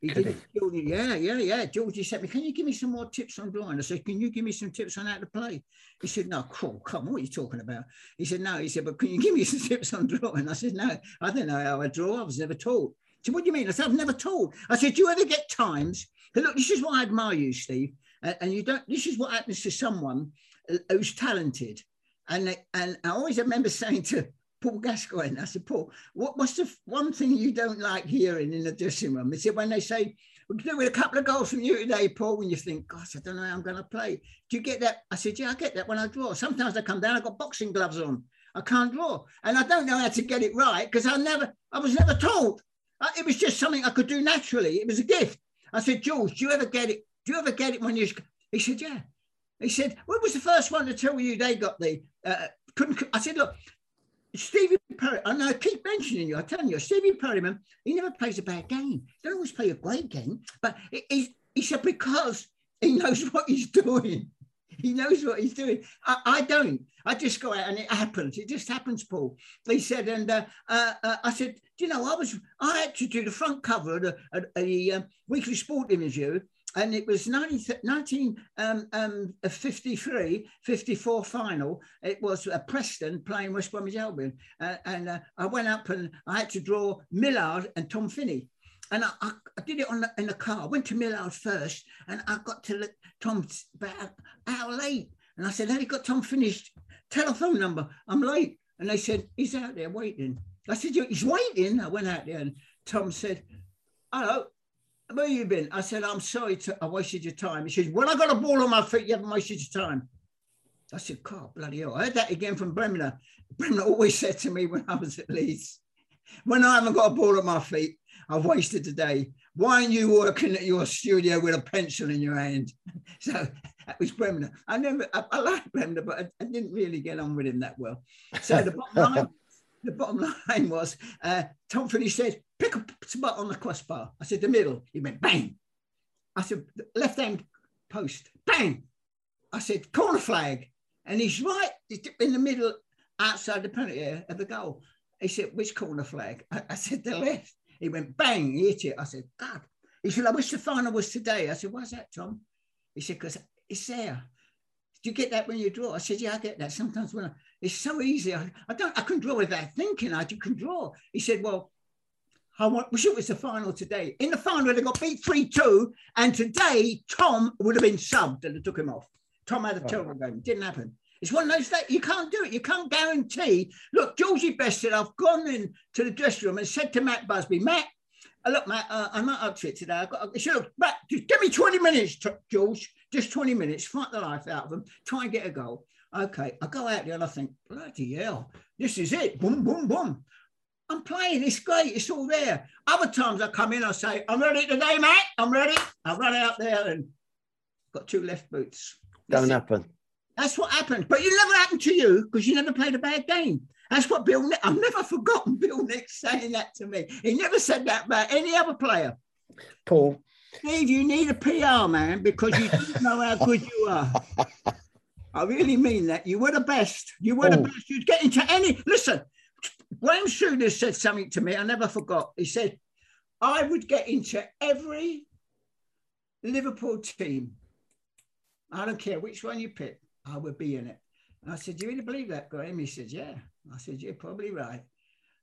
He Could didn't. Georgie, yeah, yeah, yeah. Georgie said me, "Can you give me some more tips on drawing?" I said, "Can you give me some tips on how to play?" He said, "No, cool. Come on, what are you talking about?" He said, "No." He said, "But can you give me some tips on drawing?" I said, "No, I don't know how I draw. I was never taught." He said, "What do you mean?" I said, "I've never taught." I said, "Do you ever get times?" Look, this is why I admire you, Steve. And, you don't. This is what happens to someone uh, who's talented. And they- and I always remember saying to Paul Gascoigne, I said, Paul, what, what's the one thing you don't like hearing in the dressing room? He said, when they say, we can do with a couple of goals from you today, Paul, when you think, gosh, I don't know how I'm going to play. Do you get that? I said, yeah, I get that when I draw. Sometimes I come down, I've got boxing gloves on. I can't draw. And I don't know how to get it right because I never, I was never told. Uh, It was just something I could do naturally. It was a gift. I said, George, do you ever get it? Do you ever get it when you? He said, yeah. He said, "When was the first one to tell you they got the uh, couldn't?" I said, "Look, Stevie Perry. And I keep mentioning you. I'm telling you, Stevie Perryman. He never plays a bad game. He don't always play a great game, but he, he, said because he knows what he's doing. He knows what he's doing. I, I don't. I just go out and it happens. It just happens, Paul. He said, and uh, uh, uh, I said, do you know, I was I had to do the front cover of the, of the um, Weekly Sport Review, and it was 1953, um, um, 54 final. It was uh, Preston playing West Bromwich Albion. Uh, and uh, I went up and I had to draw Millard and Tom Finney. And I, I, I did it on the, in the car. I went to Millard first and I got to look, Tom about hour late. And I said, Have you got Tom Finney's telephone number? I'm late. And they said, He's out there waiting. I said, He's waiting. I went out there and Tom said, Hello, where you been? I said, I'm sorry to, I wasted your time. He says, when I got a ball on my feet, you haven't wasted your time. I said, God, bloody hell. I heard that again from Bremner. Bremner always said to me when I was at Leeds, when I haven't got a ball on my feet, I've wasted the day. Why aren't you working at your studio with a pencil in your hand? So that was Bremner. I never, I, I like Bremner, but I, I, didn't really get on with him that well. So the bottom line, the bottom line was, uh, Tom Finney said, pick a spot on the crossbar. I said, the middle. He went, bang. I said, left hand post, bang. I said, corner flag. And he's right in the middle outside the penalty area of the goal. He said, which corner flag? I, I, said, the left. He went, bang, he hit it. I said, God. He said, I wish the final was today. I said, why's that, Tom? He said, because it's there. Do you get that when you draw? I said, yeah, I get that. Sometimes when I, it's so easy. I, I don't, I can draw without thinking. I can draw. He said, well, I want, wish it was the final today. In the final, they got beat 3 2, and today Tom would have been subbed and they took him off. Tom had a terrible game. Didn't happen. It's one of those that you can't do it. You can't guarantee. Look, Georgie Best said, I've gone in to the dressing room and said to Matt Busby, Matt, uh, look, Matt, uh, I'm not up to it today. I've got, I said, look, Matt, just give me 20 minutes, George, just 20 minutes, fight the life out of them, try and get a goal. Okay, I go out there and I think, bloody hell, this is it. Boom, boom, boom. I'm playing. It's great. It's all there. Other times I come in, I say, I'm ready today, mate. I'm ready. I run out there and got two left boots. Don't happen. That's what happened. But it never happened to you because you never played a bad game. That's what Bill Nick, I've never forgotten Bill Nick saying that to me. He never said that about any other player. Paul. Steve, you need a PR man because you don't know how good you are. I really mean that. You were the best. You were the best. You'd get into any. Listen, Graham Souness said something to me I never forgot. He said, I would get into every Liverpool team. I don't care which one you pick, I would be in it. And I said, Do you really believe that, Graham? He said, Yeah. I said, You're probably right.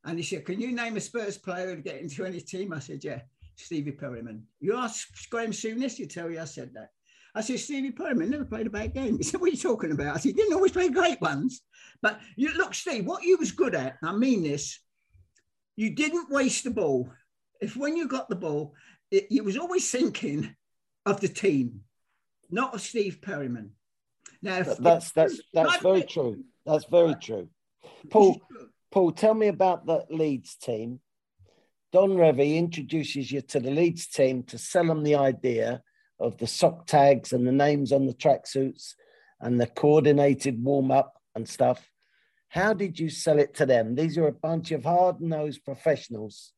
And he said, Can you name a Spurs player who'd get into any team? I said, Yeah, Stevie Perryman. You ask Graham Souness, you tell you I said that. I said, Stevie Perryman never played a bad game. He said, What are you talking about? I said, He didn't always play great ones. But you look, Steve, what you was good at, I mean this, you didn't waste the ball. If when you got the ball, it, you was always thinking of the team, not of Steve Perryman. Now, if, that's that's that's very true. That's very true. Paul, Paul, tell me about the Leeds team. Don Revie introduces you to the Leeds team to sell them the idea of the sock tags and the names on the tracksuits and the coordinated warm up and stuff. How did you sell it to them? These are a bunch of hard nosed professionals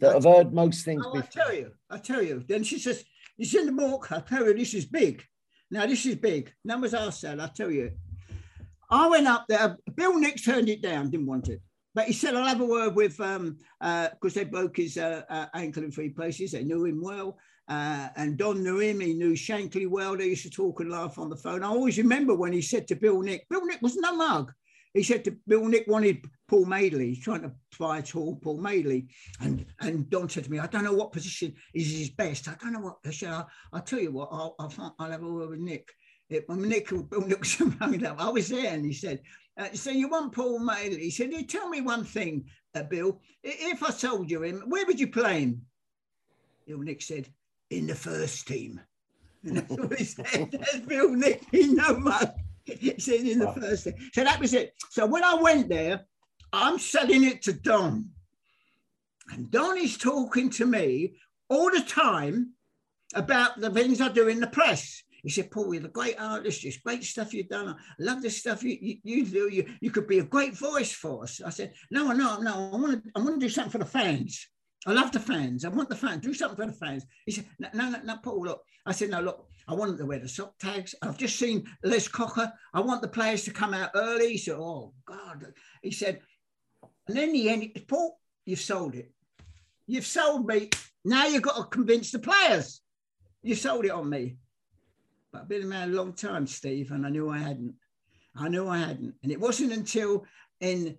that have heard most things oh, before. I tell you, I tell you. Then she says, It's in the book. I tell you, this is big. Now, this is big. Numbers are said, I tell you. I went up there. Bill Nick turned it down, didn't want it. But he said, I'll have a word with, because um, uh, they broke his uh, uh, ankle in three places. They knew him well. Uh, and Don. He knew Shankly well. They used to talk and laugh on the phone. I always remember when he said to Bill Nick, Bill Nick was no mug. He said to Bill Nick wanted Paul Madeley. He's trying to buy tall Paul Madeley. And and Don said to me, I don't know what position is his best. I don't know what. I said, I'll, I'll tell you what, I'll, I'll, I'll have a word with Nick. It, Nick, Bill Nick was I was there and he said, uh, so you want Paul Madeley? He said, tell me one thing, uh, Bill. If I told you him, where would you play him? Bill Nick said, in the first team. And that's what he said. That's Bill Nick. He no much. He said in the first team. So that was it. So when I went there, I'm selling it to Don. And Don is talking to me all the time about the things I do in the press. He said, Paul, you're a great artist. It's great stuff you've done. I love the stuff you, you, you, do. You, you could be a great voice for us. I said, no, no, no. I want to I want to do something for the fans. I love the fans. I want the fans. Do something for the fans. He said, no, no, no, Paul, look. I said, no, look, I want them to wear the sock tags. I've just seen Les Cocker. I want the players to come out early. He said, oh, God. He said, and then the end, Paul, you've sold it. You've sold me. Now you've got to convince the players. you sold it on me. But I've been around a long time, Steve, and I knew I hadn't. I knew I hadn't. And it wasn't until in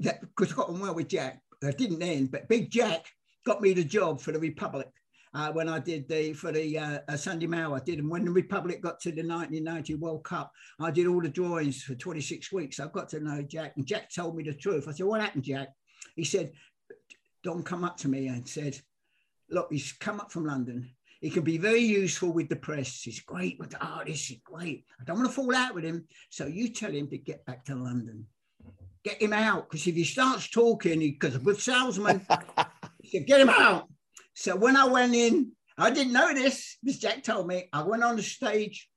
that because I got on well with Jack. I didn't end, but Big Jack got me the job for the Republic. Uh, when I did the for the uh, Sunday Mail, I did, and when the Republic got to the 1990 World Cup, I did all the drawings for 26 weeks. I got to know Jack, and Jack told me the truth. I said, "What happened, Jack?" He said, "Don come up to me and said, look, he's come up from London. He can be very useful with the press. He's great with the artists. He's great. I don't want to fall out with him. So you tell him to get back to London. Get him out. Because if he starts talking, because a good salesman, said, get him out. So when I went in, I didn't know this. Miss Jack told me. I went on the stage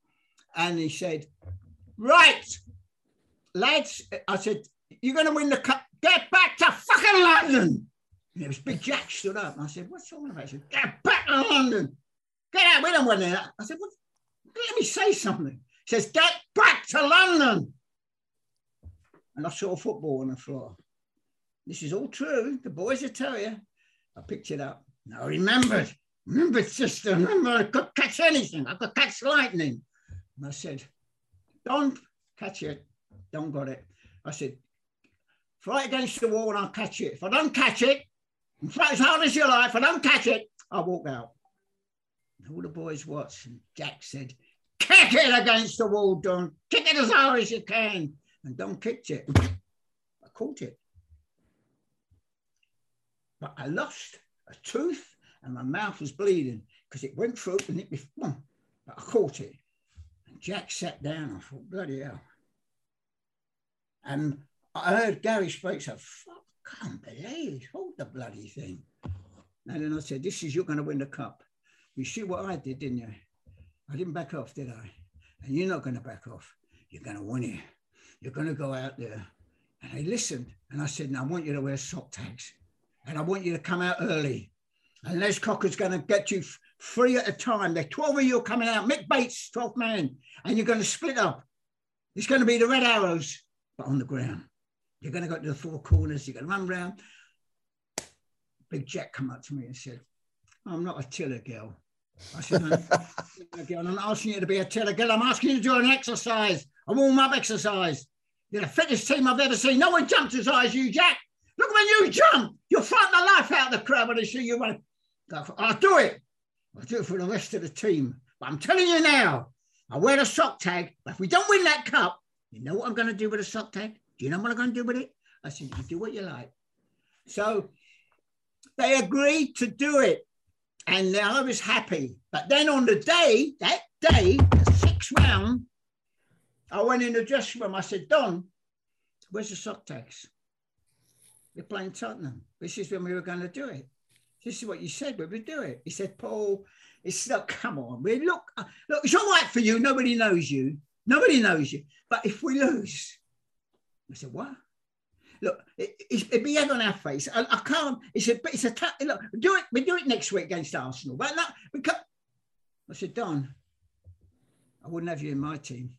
and he said, Right, lads. I said, You're going to win the cup. Get back to fucking London. And it was Big Jack stood up. And I said, What's wrong about? He said, Get back to London. Get out. We don't want that. I said? Let me say something. He says, Get back to London. And I saw football on the floor. This is all true. The boys will tell you. I picked it up. Now I remembered. Remembered, sister. Remember, I could catch anything. I could catch lightning. And I said, Don't catch it. Don't got it. I said, Fly against the wall and I'll catch it. If I don't catch it, and as hard as you like. If I don't catch it, I walk out. And all the boys watched, and Jack said, Kick it against the wall, Don. Kick it as hard as you can. And Don kicked it. I caught it. But I lost a tooth and my mouth was bleeding because it went through and it was, but I caught it. And Jack sat down. I thought, bloody hell. And I heard Gary Sprake say, fuck I can't believe, hold the bloody thing. And then I said, this is, you're going to win the cup. You see what I did, didn't you? I didn't back off, did I? And you're not going to back off. You're going to win it. You're going to go out there. And they listened. And I said, now I want you to wear sock tags. And I want you to come out early. And Les Cocker's going to get you three at a time. There 12 of you coming out. Mick Bates, 12th man. And you're going to split up. It's going to be the Red Arrows, but on the ground. You're going to go to the four corners. You're going to run around. Big Jack come up to me and said, I'm not a tiller girl. I said, I'm not asking you to be a tiller girl. I'm asking you to do an exercise, a warm up exercise. You're the fittest team I've ever seen. No one jumps as high as you, Jack. Look when you jump, you'll frighten the life out of the crowd when they see you run. I'll do it. I'll do it for the rest of the team. But I'm telling you now, I wear a sock tag. But if we don't win that cup, you know what I'm going to do with a sock tag? Do you know what I'm going to do with it? I said, You do what you like. So they agreed to do it. And I was happy. But then on the day, that day, the sixth round, I went in the dressing room. I said, Don, where's the sock tags? We're playing Tottenham. This is when we were going to do it. This is what you said we would do it. He said, Paul, it's not, come on. We look, look, it's all right for you. Nobody knows you. Nobody knows you. But if we lose, I said, what? Look, it, it'd be head on our face. I, I can't. It's a, it's a. Look, do it. We do it next week against Arsenal. But no, we can't. I said, Don, I wouldn't have you in my team.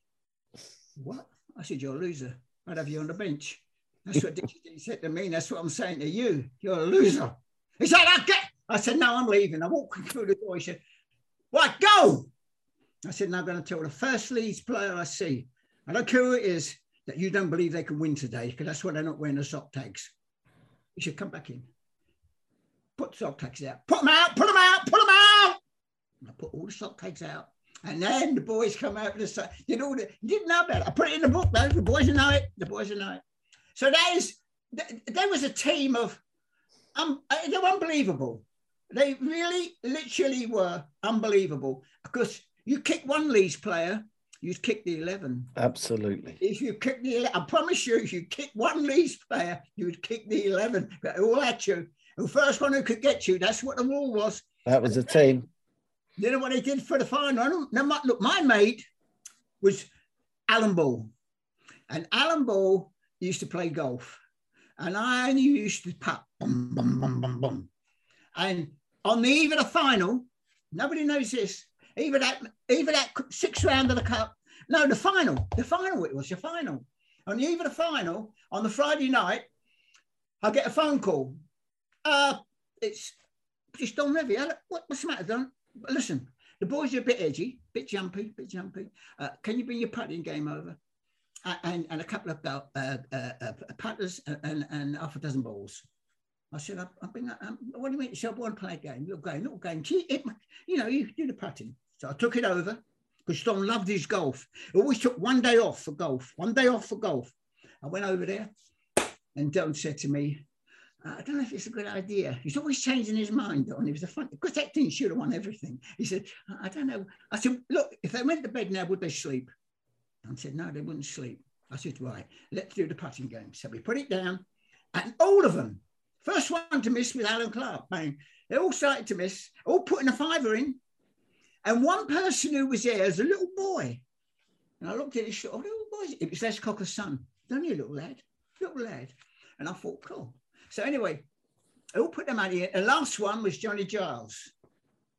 What? I said, you're a loser. I'd have you on the bench. That's what Dixie said to me. That's what I'm saying to you. You're a loser. He said, I get. I said, no, I'm leaving. I walked through the door. He said, what? Go. I said, no, I'm going to tell the first Leeds player I see. I don't care who it is that you don't believe they can win today because that's why they're not wearing the sock tags. You should come back in. Put the sock tags out. Put them out. Put them out. Put them out. And I put all the sock tags out. And then the boys come out with the you know, you didn't know about it. I put it in the book, though. The boys know it. The boys know it. So that is, there was a team of, um, they were unbelievable. They really, literally were unbelievable because you kick one Leeds player you'd kick the 11. Absolutely. If you kick the I promise you, if you kick one Leeds player, you'd kick the 11. But all at you. The first one who could get you, that's what the rule was. That was a team. You know what they did for the final? Now, my, look, my mate was Alan Ball. And Alan Ball used to play golf. And I only used to putt, boom, boom, boom, boom, boom. And on the eve of the final, nobody knows this, even that, even that sixth round of the cup. No, the final. The final. It was the final. On the eve of the final, on the Friday night, I get a phone call. Uh, it's just Don. What, what's the matter, Don? Listen, The boys are a bit edgy, bit jumpy, bit jumpy. Uh, can you bring your putting game over? And, and a couple of uh, uh, uh, putters and, and half a dozen balls. I said, I, I bring, um, what do you mean? She said, I want to play a game, little game, little game. It, you know, you do the putting. So I took it over because Don loved his golf. He always took one day off for golf, one day off for golf. I went over there and Don said to me, I don't know if it's a good idea. He's always changing his mind on. He was a fun because that thing should have won everything. He said, I don't know. I said, look, if they went to bed now, would they sleep? I said, no, they wouldn't sleep. I said, right, let's do the putting game. So we put it down, and all of them, first one to miss with Alan Clarke, bang. They all started to miss, all putting a fiver in. And one person who was there was a little boy. And I looked at his oh, little boy, it was Les Cocker's son. Only a little lad, little lad. And I thought, cool. So anyway, I all put the money in. The last one was Johnny Giles.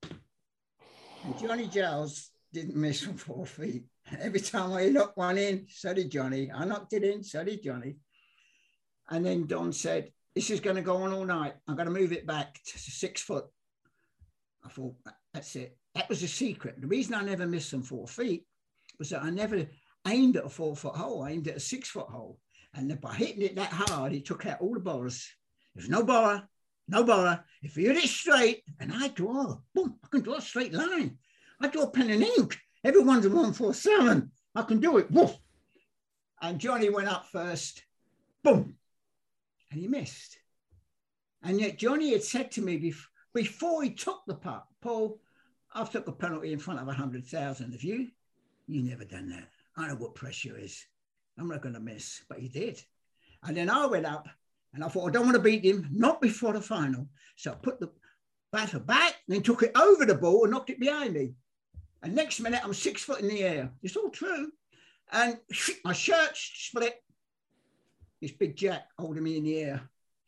And Johnny Giles didn't miss from four feet. Every time I knocked one in, so did Johnny. I knocked it in, so did Johnny. And then Don said, This is going to go on all night. I'm going to move it back to six foot. I thought, That's it. That was a secret. The reason I never missed them four feet was that I never aimed at a four foot hole, I aimed at a six foot hole. And by hitting it that hard, it took out all the bars. There's no bar, no bar. If you hit it straight, and I draw, boom, I can draw a straight line. I draw pen and ink. Everyone's a 147. I can do it. Woof. And Johnny went up first. Boom. And he missed. And yet Johnny had said to me bef- before he took the putt, Paul, I've took a penalty in front of 100,000 of you. You never done that. I know what pressure is. I'm not going to miss. But he did. And then I went up and I thought, I don't want to beat him, not before the final. So I put the batter back, then took it over the ball and knocked it behind me. And next minute, I'm six foot in the air. It's all true. And my shirt split. This big jack holding me in the air.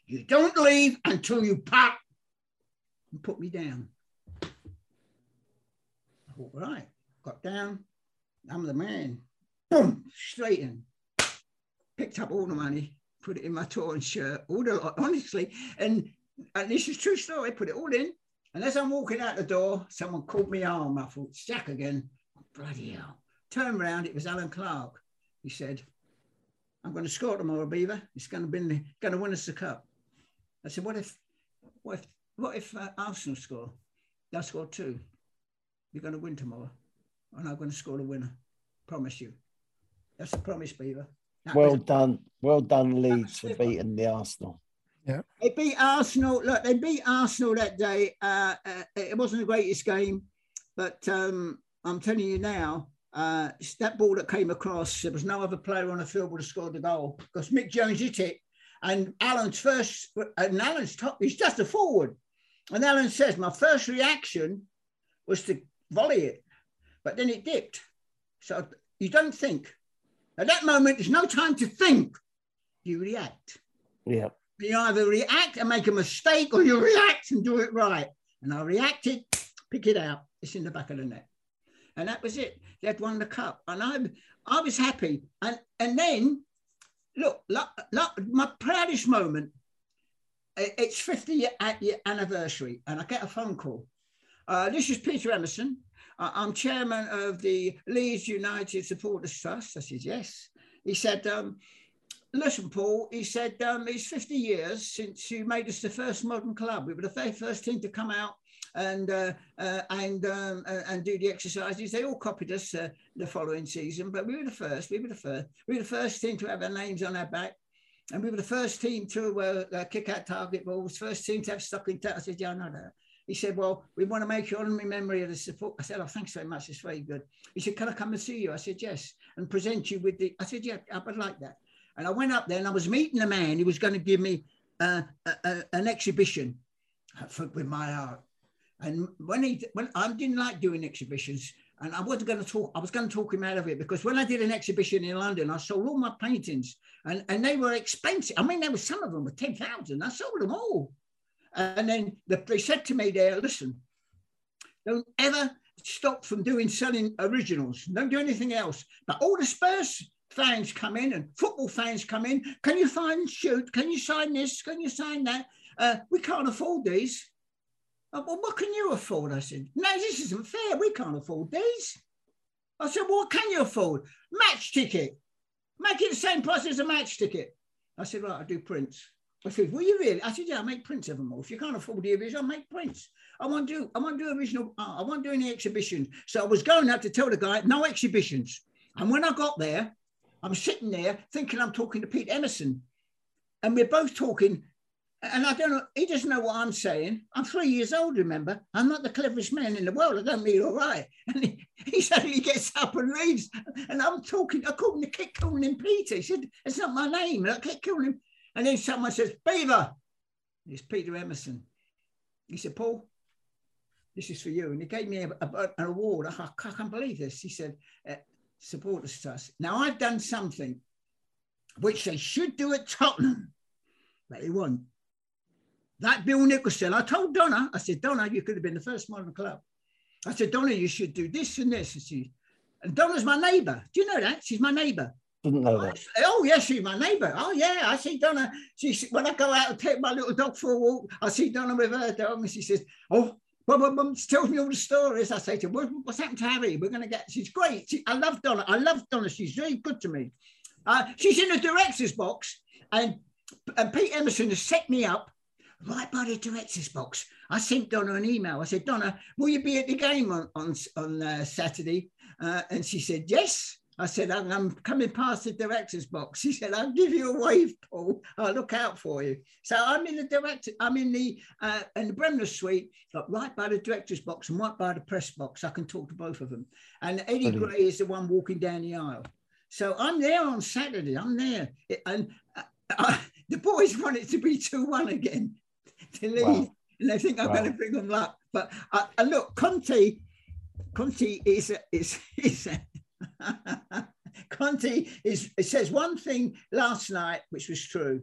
You don't leave until you pop and put me down. I thought, right, got down. I'm the man. Boom, straight in. Picked up all the money, put it in my torn shirt, all the lot, honestly. And, and this is true story, put it all in. And as I'm walking out the door, someone called me arm. I thought, it's Jack again. Bloody hell. Turned around, it was Alan Clarke. He said, I'm going to score tomorrow, Beaver. It's going to be going to win us the cup. I said, what if, what if, what if uh, Arsenal score? They'll score two. You're going to win tomorrow, and I'm going to score the winner. Promise you. That's a promise, Beaver. That well done, well done, Leeds for beating the Arsenal. Yeah. They beat Arsenal. Look, they beat Arsenal that day. Uh, uh, it wasn't the greatest game, but um, I'm telling you now, uh, that ball that came across, there was no other player on the field would have scored the goal because Mick Jones hit it. And Alan's first, and Alan's top, he's just a forward. And Alan says, My first reaction was to volley it, but then it dipped. So you don't think. At that moment, there's no time to think. You react. Yeah. You either react and make a mistake or you react and do it right. And I reacted, pick it out. It's in the back of the net. And that was it. They had won the cup. And I, I was happy. And, and then, look, look, look, my proudest moment, it's 50 year anniversary. And I get a phone call. Uh, this is Peter Emerson. Uh, I'm chairman of the Leeds United Supporters Trust. I said, yes. He said, um, listen, Paul, he said, um, it's 50 years since you made us the first modern club. We were the very first team to come out and uh, uh, and um, uh, and do the exercises. They all copied us uh, the following season, but we were the first. We were the first. We were the first team to have our names on our back, and we were the first team to uh, uh, kick out target balls. First team to have stuck in. I said, "Yeah, I know that." He said, "Well, we want to make you honorary memory of the support." I said, "Oh, thanks very much. It's very good." He said, "Can I come and see you?" I said, "Yes," and present you with the. I said, "Yeah, I would like that." And I went up there and I was meeting a man who was going to give me uh, a, a, an exhibition for, with my art. And when he, when I didn't like doing exhibitions, and I wasn't going to talk, I was going to talk him out of it because when I did an exhibition in London, I sold all my paintings and, and they were expensive. I mean, there were some of them were 10,000. I sold them all. And then the, they said to me there, listen, don't ever stop from doing selling originals. Don't do anything else. But all the Spurs fans come in and football fans come in. Can you find shoot? Can you sign this? Can you sign that? Uh, we can't afford these. Oh, well, what can you afford? I said, no, this isn't fair. We can't afford these. I said, well, what can you afford? Match ticket. Make it the same price as a match ticket. I said, right, I do prints. I said, will you really? I said, yeah, I make prints of them all. If you can't afford the original, I'll make prints. I want to do, I want to do original art. I want to do any exhibitions. So I was going out to tell the guy, no exhibitions. And when I got there, I'm sitting there thinking I'm talking to Pete Emerson. And we're both talking and I don't know, he doesn't know what I'm saying. I'm three years old, remember? I'm not the cleverest man in the world. I don't mean all right. And he, he suddenly gets up and reads. And I'm talking, I called him, kept calling him Peter. He said, It's not my name. And I kept calling him. And then someone says, Beaver. It's Peter Emerson. He said, Paul, this is for you. And he gave me a, a, an award. I, I, can't believe this. He said, uh, support us. Now, I've done something which they should do at Tottenham, but they won't. That Bill Nicholson, I told Donna, I said, Donna, you could have been the first modern club. I said, Donna, you should do this and this. And, she, and Donna's my neighbour. Do you know that? She's my neighbour. Didn't know that. Oh, yes, she's my neighbour. Oh, yeah, I see Donna. She, when I go out and take my little dog for a walk, I see Donna with her dog, and she says, Oh, Mum, mum, mum tells me all the stories. I say to her, What's happened to Harry? We're going to get, she's great. She, I love Donna. I love Donna. She's very good to me. Uh, she's in the director's box, and, and Pete Emerson has set me up right by the director's box. I sent Donna an email. I said, Donna, will you be at the game on, on, on uh, Saturday? Uh, and she said, yes. I said, I'm, I'm, coming past the director's box. He said, I'll give you a wave, Paul. I'll look out for you. So I'm in the director, I'm in the uh, in the Bremner suite, right by the director's box and right by the press box. I can talk to both of them. And Eddie Brilliant. Gray is the one walking down the aisle. So I'm there on Saturday. I'm there. And uh, the boys want it to be 2 1 again to leave. Wow. And they think I'm wow. going to bring them luck. But uh, look, Conte, Conte is is is. Conte is it says one thing last night, which was true.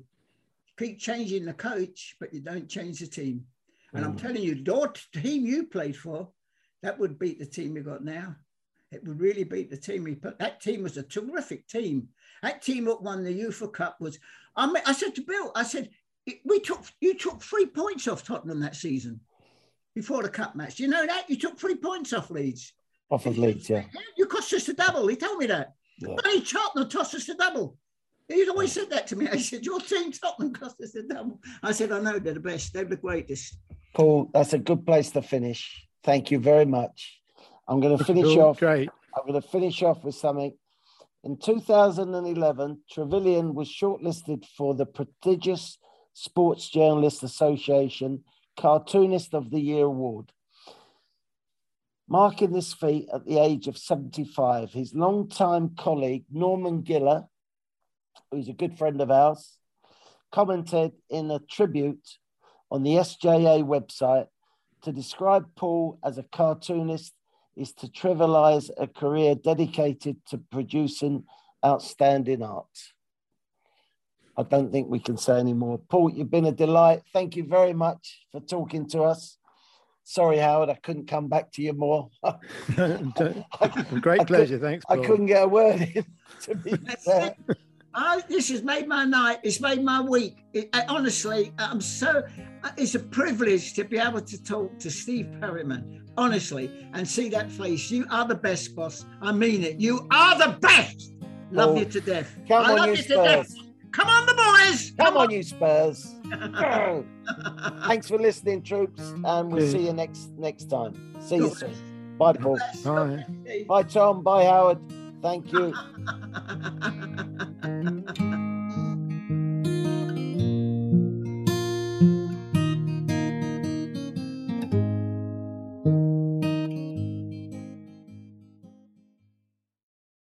Keep changing the coach, but you don't change the team. And mm. I'm telling you, the team you played for, that would beat the team you got now. It would really beat the team we put. That team was a terrific team. That team that won the UEFA Cup was. I, mean, I said to Bill, I said, we took you took three points off Tottenham that season before the cup match. You know that? You took three points off Leeds. Off of Leeds, yeah. You cost us a double. He told me that. Yeah. Hey, Tottenham tossed us a double. He's always said that to me. I said, Your team Tottenham cost us a double. I said, I know they're the best. They're the greatest. Paul, that's a good place to finish. Thank you very much. I'm going to finish cool. off. Great. I'm going to finish off with something. In 2011, Trevillion was shortlisted for the prestigious Sports Journalists Association Cartoonist of the Year Award. Marking this feat at the age of 75, his longtime colleague Norman Giller, who's a good friend of ours, commented in a tribute on the SJA website to describe Paul as a cartoonist is to trivialize a career dedicated to producing outstanding art. I don't think we can say any more. Paul, you've been a delight. Thank you very much for talking to us. Sorry, Howard, I couldn't come back to you more. Great pleasure. Thanks. Paul. I couldn't get a word in. To be fair. Oh, this has made my night. It's made my week. It, honestly, I'm so. It's a privilege to be able to talk to Steve Perryman, honestly, and see that face. You are the best, boss. I mean it. You are the best. Love Paul, you to death. Come I on, love you, to death. Come on, the boys. Come, Come on. on, you Spurs. Thanks for listening, troops, and we'll see you next next time. See you soon. Bye, Paul. Bye. Bye, Tom. Bye, Howard. Thank you.